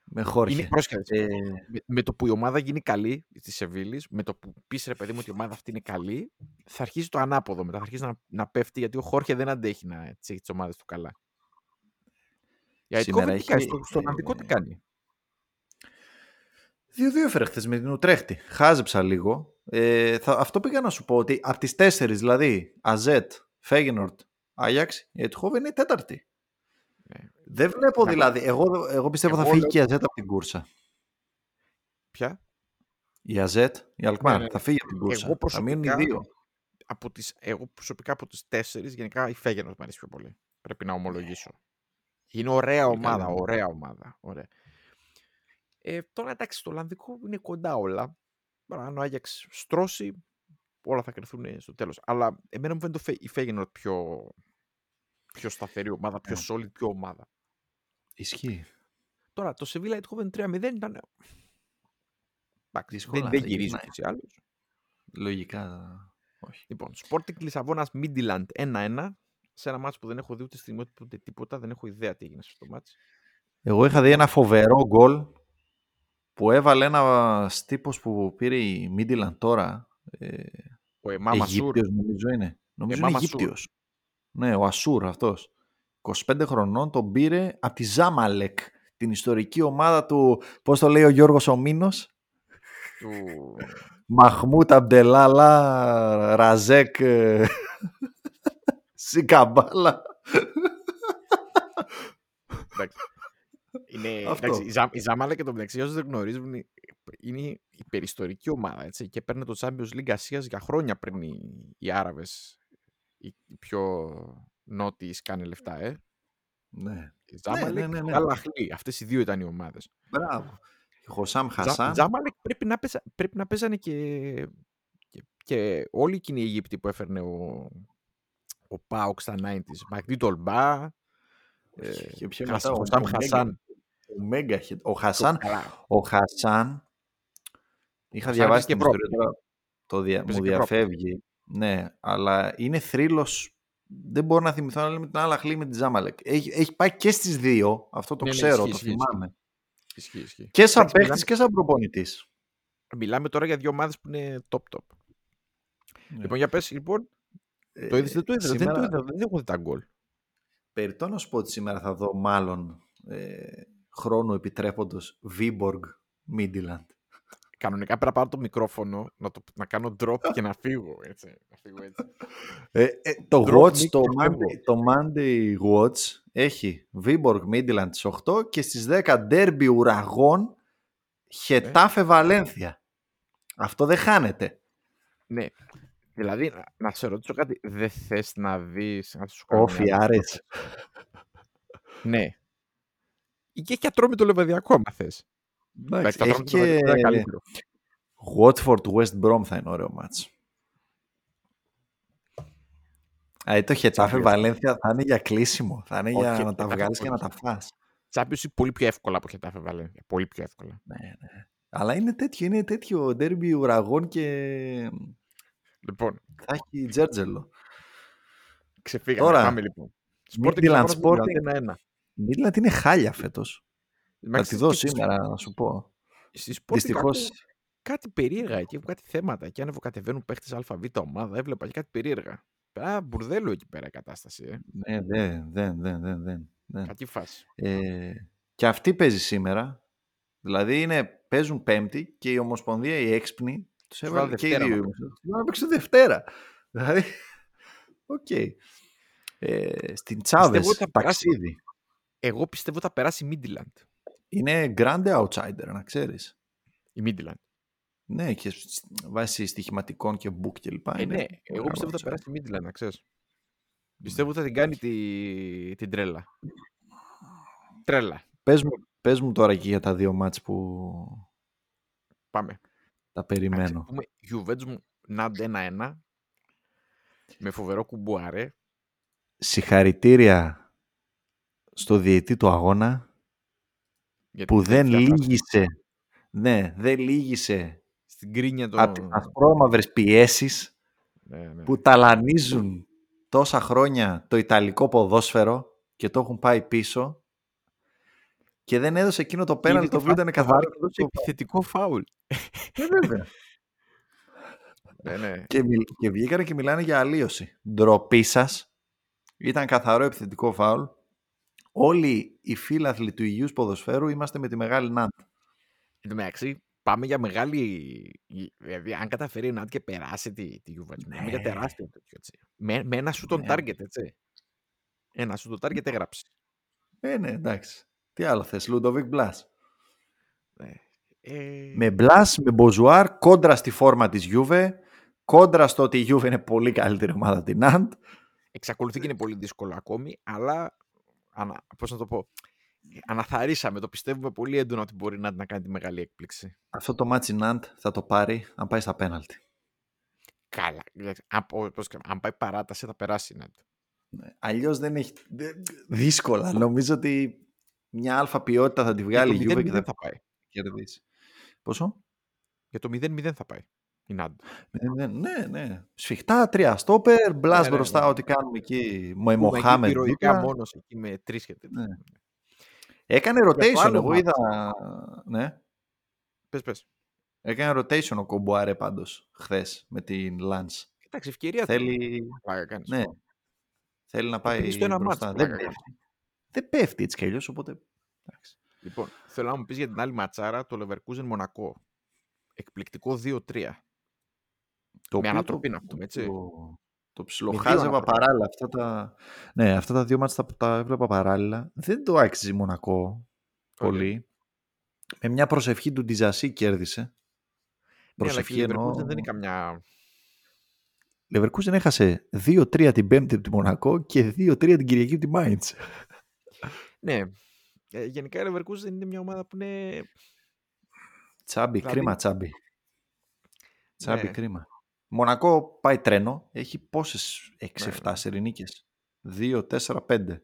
Με χόρχε.
Είναι πρόσχετη.
Ε,
με, με το που η ομάδα γίνει καλή της Σεβίλης, με το που πεις ρε παιδί μου ότι η ομάδα αυτή είναι καλή, θα αρχίσει το ανάποδο μετά. Θα αρχίσει να, να πέφτει γιατί ο Χόρχε δεν αντέχει να έτσι έχει τις ομάδες του καλά. Η
Σήμερα
Αιτκόβεν τι κάνεις,
έχει,
στο, στο Ολλανδικό τι
ε,
κάνει;
2-2 έφερε χθες με την Ουτρέχτη. Χάζεψα λίγο. Ε, θα, αυτό πήγα να σου πω ότι από τις τέσσερις, δηλαδή Αζέτ, Φέγενορτ, Άγιαξ, η Ετχόβεν είναι η τέταρτη.
Ναι.
Δεν βλέπω
Να-
δηλαδή. Εγώ, εγώ πιστεύω θα
Εγώ
φύγει
λέω-
και η Αζέτ από την κούρσα.
Πια.
Η Αζέτ, η Αλκμάρ,
Ναι, ναι, ναι.
θα φύγει από την κούρσα.
Εγώ
θα μείνουν οι
προσωπικά,
δύο.
από τις, εγώ προσωπικά από τις τέσσερις, γενικά η Φέγενο μου αρέσει πιο πολύ. Πρέπει να ομολογήσω. Είναι ωραία
Πολύ
ομάδα,
καλή.
ωραία ομάδα. Ωραία. Ε, τώρα εντάξει, στο Ολλανδικό είναι κοντά όλα. Τώρα, αν ο Άγιαξ στρώσει, όλα θα κρυθούν στο τέλος. Αλλά εμένα μου φαίνεται το Φε- η Φέγενορτ πιο, πιο σταθερή ομάδα, πιο
Ναι.
solid, πιο ομάδα.
Ισχύει.
Τώρα, το Sevilla Eindhoven 3-0 ήταν... Εντάξει,
Δύσκολα
δεν,
θα
δεν γυρίζει
γυρνάει.
ούτως ή άλλως.
Λογικά. Όχι.
Λοιπόν, Sporting Λισαβόνας Midland 1-1. Σε ένα μάτς που δεν έχω δει ούτε στιγμή ούτε τίποτα, δεν έχω ιδέα τι έγινε σε αυτό το μάτς.
Εγώ είχα δει ένα φοβερό γκολ που έβαλε ένα τύπος που πήρε η Μίντιλαν τώρα. Ε,
Ο Εμάμα Σουρ.
Αιγύπτιος νομίζω είναι. Νομίζω είναι
Εμάμα Σουρ.
Αιγύπτιος. Ναι, ο Ασούρ αυτός. 25 χρονών τον πήρε από τη Ζάμαλεκ. Την ιστορική ομάδα του, πώς το λέει ο Γιώργος ο Μίνος,
Του...
Μαχμούτ Αμπτελάλα Ραζέκ ε, Σικαμπάλα.
Εντάξει. Είναι,
Αυτό.
εντάξει, η, Ζα, η Ζαμάλα και το μεταξύ, όσοι δεν γνωρίζουν, είναι- είναι η περιστορική ομάδα. Έτσι, και παίρνει το Champions League Ασίας για χρόνια πριν οι, οι Άραβες, οι, οι πιο νότιοι σκάνε λεφτά. Ε.
ναι,
Η Ζάμαλεκ
ναι, ναι, ναι.
και Αλ-Αχλή. Αυτές οι δύο ήταν οι ομάδες.
μπράβο. Χωσάμ
Ζα-
Χασάν.
Τζάμαλεκ πρέπει να, παίζα, πρέπει να παίζανε και, και, και όλοι εκείνοι οι Αιγύπτιοι που έφερνε ο, ο Πάουκ στα 90s. Μαγδί Τολμπά, ε,
Και πιο
Χασ-
μετά ο-
Χωσάμ
ο Μέγκα.
Χασάν.
Ο Μέγκα hit. Ο Χασάν,
Καλά.
ο Χασάν είχα
Χασάν
διαβάσει
έπαιζε και
την ιστορία τώρα. Το δια...
Έπαιζε
μου
και Ευρώπη.
διαφεύγει. Ναι, αλλά είναι θρύλος. Δεν μπορώ να θυμηθώ να λέμε την άλλα χλή με τη Ζάμαλεκ. Έχει, έχει πάει και στις δύο. Αυτό το
Ναι, ναι,
ξέρω,
ισχύει,
το
ισχύει,
θυμάμαι.
Ισχύει, ισχύει.
Και σαν
Εντάξει,
παίχτης
μιλάμε-
και σαν προπονητής.
Μιλάμε τώρα για δύο ομάδες που είναι top-top.
Ναι.
Λοιπόν, για πες, λοιπόν,
Ε,
το είδες, δεν το είδες, δεν το
σήμερα-
είδα, δεν έχω δει τα γκολ.
Περιττό να σου πω ότι σήμερα θα δω μάλλον ε, χρόνου επιτρέποντος Βίμποργκ Μίντιλαντ.
Κανονικά πρέπει να πάρω το μικρόφωνο, να, το, να κάνω drop και να φύγω, έτσι. Να φύγω έτσι.
Ε, ε, το
Drop
Watch,
Nick
το
και
Monday,
φεύγω.
το Monday Watch έχει Viborg Midland στις 8 και στις 10 Derby Ουραγών Χετάφε Βαλένθια. Αυτό δεν χάνεται.
Ναι. Δηλαδή, να, να σε ρωτήσω κάτι, δεν θες να δεις, να σου κάνω
Όφι
μια
Άρες.
Ναι. Ή και έχει ατρόμητο λεβαδιακό, άμα θες. Εντάξει, το
έχει
ατρόμητο λεβαδιακό είναι
και
καλύτερο.
Watford West Brom θα είναι ωραίο μάτς. Α, το Χετάφε
Champions.
Βαλένθια θα είναι για κλείσιμο. Θα είναι
Όχι,
για να τα
Χετάφε
βγάλεις και να
όχι.
τα φας.
Champions πολύ πιο εύκολα από Χετάφε Βαλένθια. Πολύ πιο εύκολα.
Ναι, ναι. Αλλά είναι τέτοιο, είναι τέτοιο derby ουραγών και
Λοιπόν,
θα έχει τζέρτζελο.
ξεφύγαμε.
Τώρα,
Πάμε λοιπόν.
Midland
Λισαβόνας,
Sporting.
Midland 1-1.
Μίτλαντ είναι χάλια φέτος. Θα
Εντάξει,
τη δω
και στη-
σήμερα να σου πω.
Στη Sporting
Δυστυχώς
ακούω Κάτι περίεργα εκεί, έχουν κάτι θέματα. Και ανεβοκατεβαίνουν παίχτες ΑΒ ομάδα, έβλεπα και κάτι περίεργα. Α, μπουρδέλο εκεί πέρα η κατάσταση. Ε.
ναι, δεν, δεν, δεν, δεν, δεν, δεν.
Κακή φάση.
Ε, και αυτή παίζει σήμερα. Δηλαδή είναι, παίζουν Πέμπτη και η Ομοσπονδία, η έξυπνη, τους
Τους
έβαλε
βάλε
και οι
Δευτέρα
δύο.
να
Τους έβαλε να παίξουν Δευτέρα. Δηλαδή, οκ. Ε, στην
Πιστεύω
Τσάβες,
ότι θα περάσει.
ταξίδι.
Εγώ πιστεύω θα περάσει η Midland.
Είναι grande outsider, να ξέρεις.
Η Midland.
Ναι, και σ- βάσει στοιχηματικών και book και λοιπά.
Ε,
είναι
ναι, εγώ
μεγάλο
πιστεύω θα
outsider.
περάσει η Midland, να ξέρεις. Πιστεύω θα την κάνει τη, την τρέλα. Τρέλα.
Πες μου, πες μου τώρα και για τα δύο ματς που
Πάμε.
τα
Να
περιμένω.
πούμε Juventus μου Ναντ 1-1 με φοβερό κουμπουάρε.
Συγχαρητήρια στο διαιτή του αγώνα
γιατί
που δεν
φτιάχτηκε
λύγησε, ναι, δεν λύγησε
Στην κρίνια των...
από τις ασπρόμαυρες πιέσεις
Ναι, ναι.
που ταλανίζουν τόσα χρόνια το ιταλικό ποδόσφαιρο και το έχουν πάει πίσω και δεν έδωσε εκείνο το πέναλ το οποίο ήταν καθαρό.
καθαρό επιθετικό φάουλ.
Ε, βέβαια.
ναι, ναι.
και, μιλ, και βγήκανε και μιλάνε για αλλίωση. Ντροπή σας. Ήταν καθαρό επιθετικό φάουλ. Όλοι οι φίλαθλοι του υγιούς ποδοσφαίρου είμαστε με τη μεγάλη Νάντ.
Εν τω μεταξύ, πάμε για μεγάλη. Δηλαδή, αν καταφέρει να και περάσει τη, τη Juventus, μιλάμε για
Ναι.
τεράστιο τέτοιο έτσι. Με, με ένα σου τον
Ναι.
target, έτσι. Ένα shot on target έγραψε.
Ε, ναι, εντάξει. Τι άλλο θες, Λούντοβικ Μπλάς.
Ναι. Ε,
Με Μπλάς, με Μποζουάρ, κόντρα στη φόρμα της Γιούβε, κόντρα στο ότι η Γιούβε είναι πολύ καλύτερη ομάδα από την Νάντ.
Εξακολουθεί και είναι πολύ δύσκολο ακόμη, αλλά. Ανα, πώς να το πω. Αναθαρίσαμε, το πιστεύουμε πολύ έντονα ότι μπορεί να, να κάνει τη μεγάλη έκπληξη.
Αυτό το ματς η Νάντ θα το πάρει αν πάει στα πέναλτι.
Καλά. εντάξει, Αν, πω- πώς και- αν πάει παράταση, θα περάσει η Νάντ.
Αλλιώς δεν έχει. δε- Δύσκολα. Νομίζω ότι μια αλφα ποιότητα θα τη βγάλει η
Για το
Γιούβε και
0-0
θα
θα πάει.
κερδίσει. Πόσο;
Για το 0-0 θα πάει η Νάντ.
Ναι, ναι, ναι. Σφιχτά, τρία στόπερ, μπλά
Ναι, ναι,
μπροστά,
ναι.
ό,τι κάνουμε εκεί. Με
Πούμε εκεί
Μοχάμετ
ηρωικά
δίπλα.
μόνος εκεί με τρεις και τέτοια.
Ναι. Έκανε
Για το
rotation,
άλλο
εγώ
μάτς.
είδα. Ναι.
Πες, πες.
Έκανε rotation ο Κομπουάρε πάντως χθες με την Lance.
Εντάξει, ευκαιρία
Θέλει,
Πλάκα κάνεις.
ναι, θέλει να πάει
πήγε στο ένα
μπροστά.
μάτς,
Δεν
πλάκα
πέφτει. Δεν πέφτει έτσι κι αλλιώς, οπότε... εντάξει.
Λοιπόν, θέλω να μου πεις για την άλλη ματσάρα, το Leverkusen Μονακό. Εκπληκτικό 2-3.
Το
Με
οποίο
ανατροπή
το-
να πούμε, έτσι.
Το, το
Με
ψιλοχάζευα
δύο ανατροπές.
παράλληλα. Αυτά τα, ναι, αυτά τα δύο μάτια τα, τα έβλεπα παράλληλα. Δεν το άξιζε η Μονακό πολύ. Με μια προσευχή του Ντιζασί κέρδισε.
Ναι, αλλά και
Προσευχή
η
εννοώ.
Leverkusen δεν είναι καμιά...
Leverkusen έχασε 2-3 την Πέμπτη από τη Μονακό και 2-3 την Κυριακή από τη Μάιντς.
Ναι. Ε, γενικά η Leverkusen είναι μια ομάδα που είναι...
Τσάμπι,
Δηλαδή-
κρίμα τσάμπι. Τσάμπι,
Ναι.
κρίμα. Μονακό πάει τρένο. Έχει πόσες 6-7
Ναι, ναι.
σερινίκες. 2, 4, 5.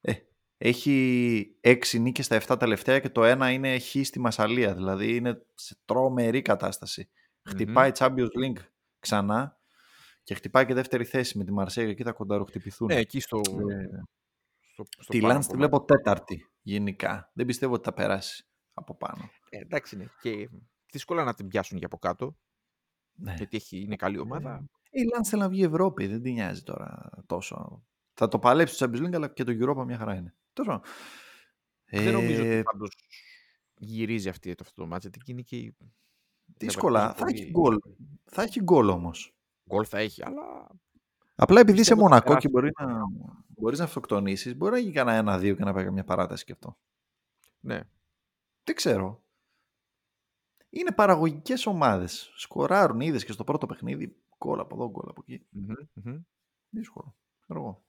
Ε, έχει 6 νίκες στα 7 τελευταία και το ένα είναι χ στη Μασαλία. Δηλαδή είναι σε τρομερή κατάσταση. Χτυπάει Champions League ξανά και χτυπάει και δεύτερη θέση με τη Μαρσέγα. Εκεί θα κονταροχτυπηθούν.
Ναι, εκεί στο...
Ε,
στο, στο
τη
πάνω
Lance τη
κομμάτι.
βλέπω τέταρτη γενικά. Δεν πιστεύω ότι θα περάσει από πάνω.
Ε, εντάξει, ναι. Και δύσκολα να την πιάσουν για από κάτω,
Ναι.
γιατί έχει, είναι καλή ομάδα.
Η Lance θέλει να βγει Ευρώπη, δεν την νοιάζει τώρα τόσο. Θα το παλέψει το Champions League, αλλά και το Europa μια χαρά είναι. Τόσο.
Δεν νομίζω
Ε,
ότι πάντως γυρίζει αυτή το αυτό το μάτς, γιατί είναι και η
δύσκολα.
Leverkusen
Θα
πολύ-
έχει γκολ. Θα έχει γκολ όμως.
Γκολ θα έχει, αλλά
Απλά επειδή είσαι
Πιστεύω θα
μονακό
περάσει.
και μπορεί να, μπορείς να αυτοκτονήσεις, μπορεί να γίνει κανένα ένα-δύο και να πάει μια παράταση και αυτό.
ναι.
Δεν ξέρω. Είναι παραγωγικές ομάδες. Σκοράρουν, είδες και στο πρώτο παιχνίδι. Γκολ από εδώ, γκολ από εκεί.
Μμμ, μμμ.
Δύσκολο. Ξέρω εγώ.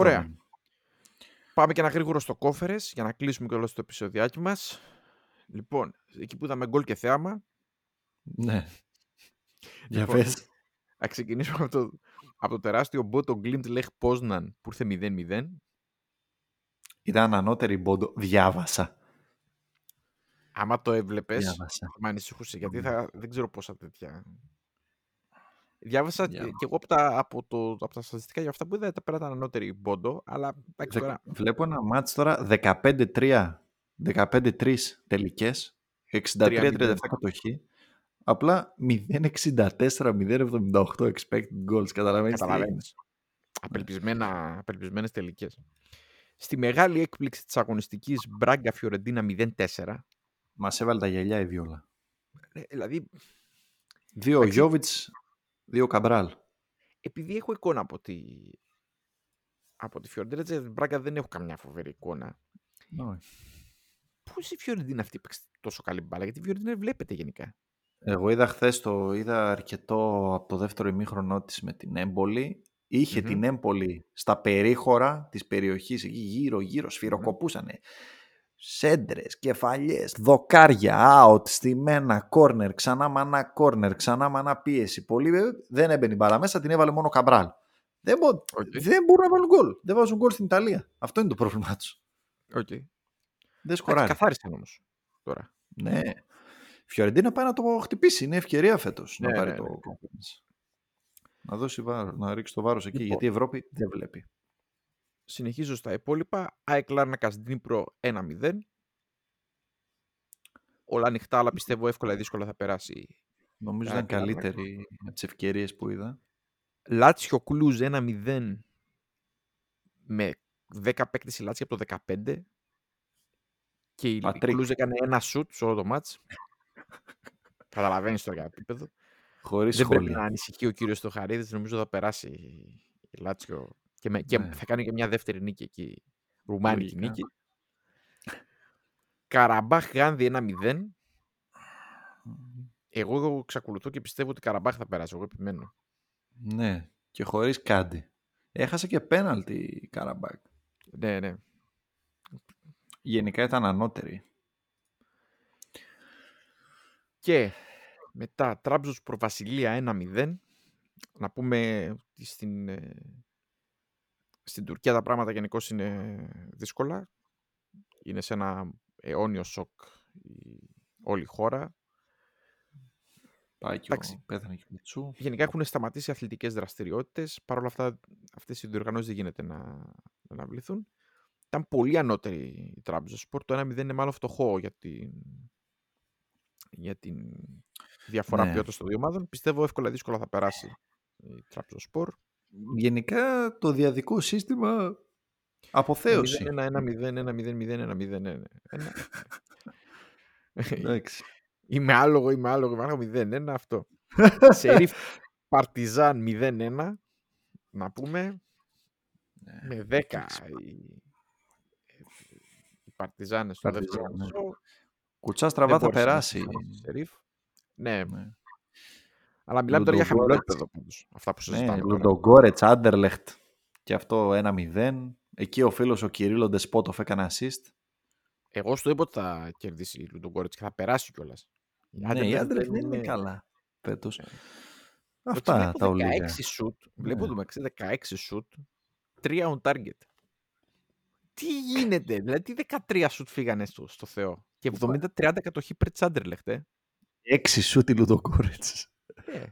Ωραία.
Είδαμε.
Πάμε και ένα γρήγορο στο κόφερες για να κλείσουμε και όλο το επεισοδιάκι μας. Λοιπόν, εκεί που είδαμε γκολ και θέαμα,
Ναι. Για
Λοιπόν,
πες.
θα ξεκινήσουμε από το, από το τεράστιο μπότο Glint Lech Poznan που ήρθε 0-0.
Ήταν ανώτερη μπόντο. Διάβασα.
Άμα το έβλεπες,
Διάβασα.
θα με ανησυχούσε, γιατί θα, δεν ξέρω πόσα τέτοια... Διάβασα και
Διάβα.
και εγώ από τα, από, το, από τα στατιστικά για αυτά που είδα, τα πέρα ήταν ανώτερη μπόντο, αλλά εντάξει
Δε-
τώρα,
Βλέπω ένα μάτς τώρα 15-3. 15-3 τελικές. 63-37 κατοχή. Απλά 0-64-0-78 expected goals. Καταλαβαίνεις τι έγινε.
Καταλαβαίνεις. Απελπισμένα, απελπισμένες τελικές. Στη μεγάλη έκπληξη της αγωνιστικής Μπράγκα Φιωρεντίνα 0-4.
Μας έβαλε τα γυαλιά η Βιόλα.
Ε, Δηλαδή,
Δύο
Εντάξει.
Γιώβιτς, δύο Καμπράλ.
επειδή έχω εικόνα από τη, από τη Φιωρεντίνα της Μπράγκα δεν έχω καμιά φοβερή εικόνα.
Ναι.
Πώς η Φιωρεντίνα αυτή παίξει τόσο καλή μπάλα, γιατί η Φιωρεντίνα βλέπετε γενικά.
Εγώ είδα χθες το είδα αρκετό από το δεύτερο ημίχρονό της με την Έμπολη. Είχε
Μμμ.
την Έμπολη στα περίχωρα της περιοχής εκεί γύρω γύρω σφυροκοπούσανε. Σέντρες, κεφαλιές, δοκάρια, out, στημένα, κόρνερ, ξανά μανά κόρνερ, ξανά μανά πίεση. Πολύ ε, δεν έμπαινε η μπάλα μέσα, την έβαλε μόνο ο Καμπράλ. Δεν, μπο...
Οκ.
δεν μπορούν να βάλουν γκολ. Δεν βάζουν γκολ στην Ιταλία. Αυτό είναι το πρόβλημά τους.
Οκ.
Δεν
Εντάξει,
σκοράρει.
Καθάρισαν όμως τώρα.
Ναι. Φιωρεντίνα πάει να το χτυπήσει. Είναι ευκαιρία φέτος να
Ναι,
πάρει
ναι,
το
ναι.
conference. Να δώσει βάρος, να ρίξει το βάρος εκεί.
Λοιπόν.
Γιατί η Ευρώπη δεν βλέπει.
Συνεχίζω στα υπόλοιπα. ΑΕΚ Λάρνακας Δνήπρο 1-0. Όλα ανοιχτά, αλλά πιστεύω εύκολα ή δύσκολα θα περάσει.
Νομίζω
ΑΕΚ
ήταν
Λάρνακα.
καλύτερη από τις ευκαιρίες που είδα.
Λάτσιο Κλούζ 1-0 με 10 παίκτες η Λάτσιο από το 15 και η
Πατρίκ.
Κλούζ έκανε ένα σουτ σε όλο το μάτς. Καταλαβαίνεις τώρα για επίπεδο.
Χωρίς
Δεν πρέπει να
σχόλια.
ανησυχεί ο κύριος Στοχαρίδης. Νομίζω θα περάσει η Λάτσιο και, με, και
Ναι.
θα κάνει και μια δεύτερη νίκη εκεί. Ρουμάνικη
Λογικά.
νίκη. Καραμπάχ Γάνδη 1-0. Εγώ εξακολουθώ και πιστεύω ότι Καραμπάχ θα περάσει. Εγώ επιμένω.
Ναι, και χωρίς κάντι. Έχασε και πέναλτι η Καραμπάκ.
Ναι, ναι.
Γενικά ήταν ανώτερη.
Και μετά Τράμπζος Προβασιλεία 1-0. Να πούμε ότι στην, ε, στην Τουρκία τα πράγματα γενικώς είναι δύσκολα. Είναι σε ένα αιώνιο σοκ η, όλη η χώρα.
Πάει και
Εντάξει.
ο πέθανε και ο Μιτσού.
Γενικά έχουν σταματήσει αθλητικές δραστηριότητες. Παρ' όλα αυτά αυτές οι διοργανώσεις δεν γίνεται να, να αναβληθούν. Ήταν πολύ ανώτερη η Τραμπζοσπορ. Το 1-0 είναι μάλλον φτωχό για την, για την διαφορά
Ναι.
ποιότητας των δύο ομάδων. Πιστεύω εύκολα ή δύσκολα θα περάσει η Τραμπζοσπορ.
Γενικά το διαδικό σύστημα αποθέωση.
1-1-0, 1-0-0, 1-0. ναι,
Εντάξει.
Είμαι άλογο, είμαι άλογο, είμαι άλογο 0-1 αυτό. Σερίφ Παρτιζάν 0-1. Να πούμε.
Ναι.
Με 10 οι, οι Παρτιζάνες στο
Παρτιζάν,
δεύτερο
ναι.
μισό.
Κουτσά στραβά
Δεν
θα
μπόρεσε να
περάσει.
ξεχάσει τη Σερίφ. Ναι,
Ναι.
Αλλά μιλάμε τώρα για χαμηλό
Λουντογκόρετς.
επίπεδο πάντως. Αυτά που
Ναι,
συζητάμε τώρα.
Λουντογκόρετς, Άντερλεχτ και αυτό 1-0. Εκεί ο φίλος ο Κυρίλλο Ντεσπότοφ έκανε assist.
Εγώ στο είπα ότι θα κερδίσει η Λουντογκόρετς και θα περάσει κιόλας.
Ναι, η Άντερλεχτ δεν είναι καλά φέτος. Αυτά
Αυτά
τα ολίγα.
16 shoot. Βλέπω
Ναι.
το μεταξύ 16 shoot. 3 on target. Τι γίνεται, δηλαδή τι 13 shoot φύγανε στο, στο Θεό. Και 70-30 κατοχή πρε Τσάντερλεχτ, ε.
6 σούτ η Λουντογκόρετς.
Ε,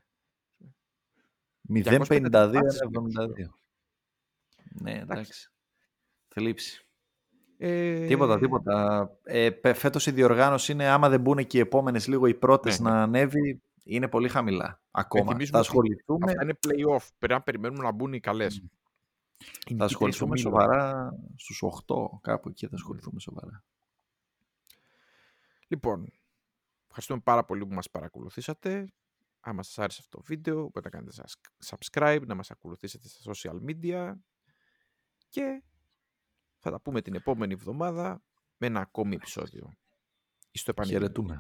0-52-72.
250
Ναι, εντάξει. Θλίψη.
Ε,
Τίποτα, τίποτα. Ε, πε- φέτος η διοργάνωση είναι άμα δεν μπουν και οι επόμενες λίγο οι πρώτες
Ναι, ναι.
να ανέβει, είναι πολύ χαμηλά. Ακόμα.
Υπενθυμίζουμε
Θα
ότι
ασχοληθούμε,
Αυτά είναι play-off. Πρέπει να περιμένουμε να μπουν οι καλές.
θα ασχοληθούμε σοβαρά στους 8, κάπου εκεί θα ασχοληθούμε σοβαρά.
Λοιπόν, ευχαριστούμε πάρα πολύ που μας παρακολουθήσατε. Άμα σας άρεσε αυτό το βίντεο, μπορείτε να κάνετε σας- subscribe, να μας ακολουθήσετε στα social media και θα τα πούμε την επόμενη εβδομάδα με ένα ακόμη επεισόδιο. Στο επανειδήν.
Χαιρετούμε.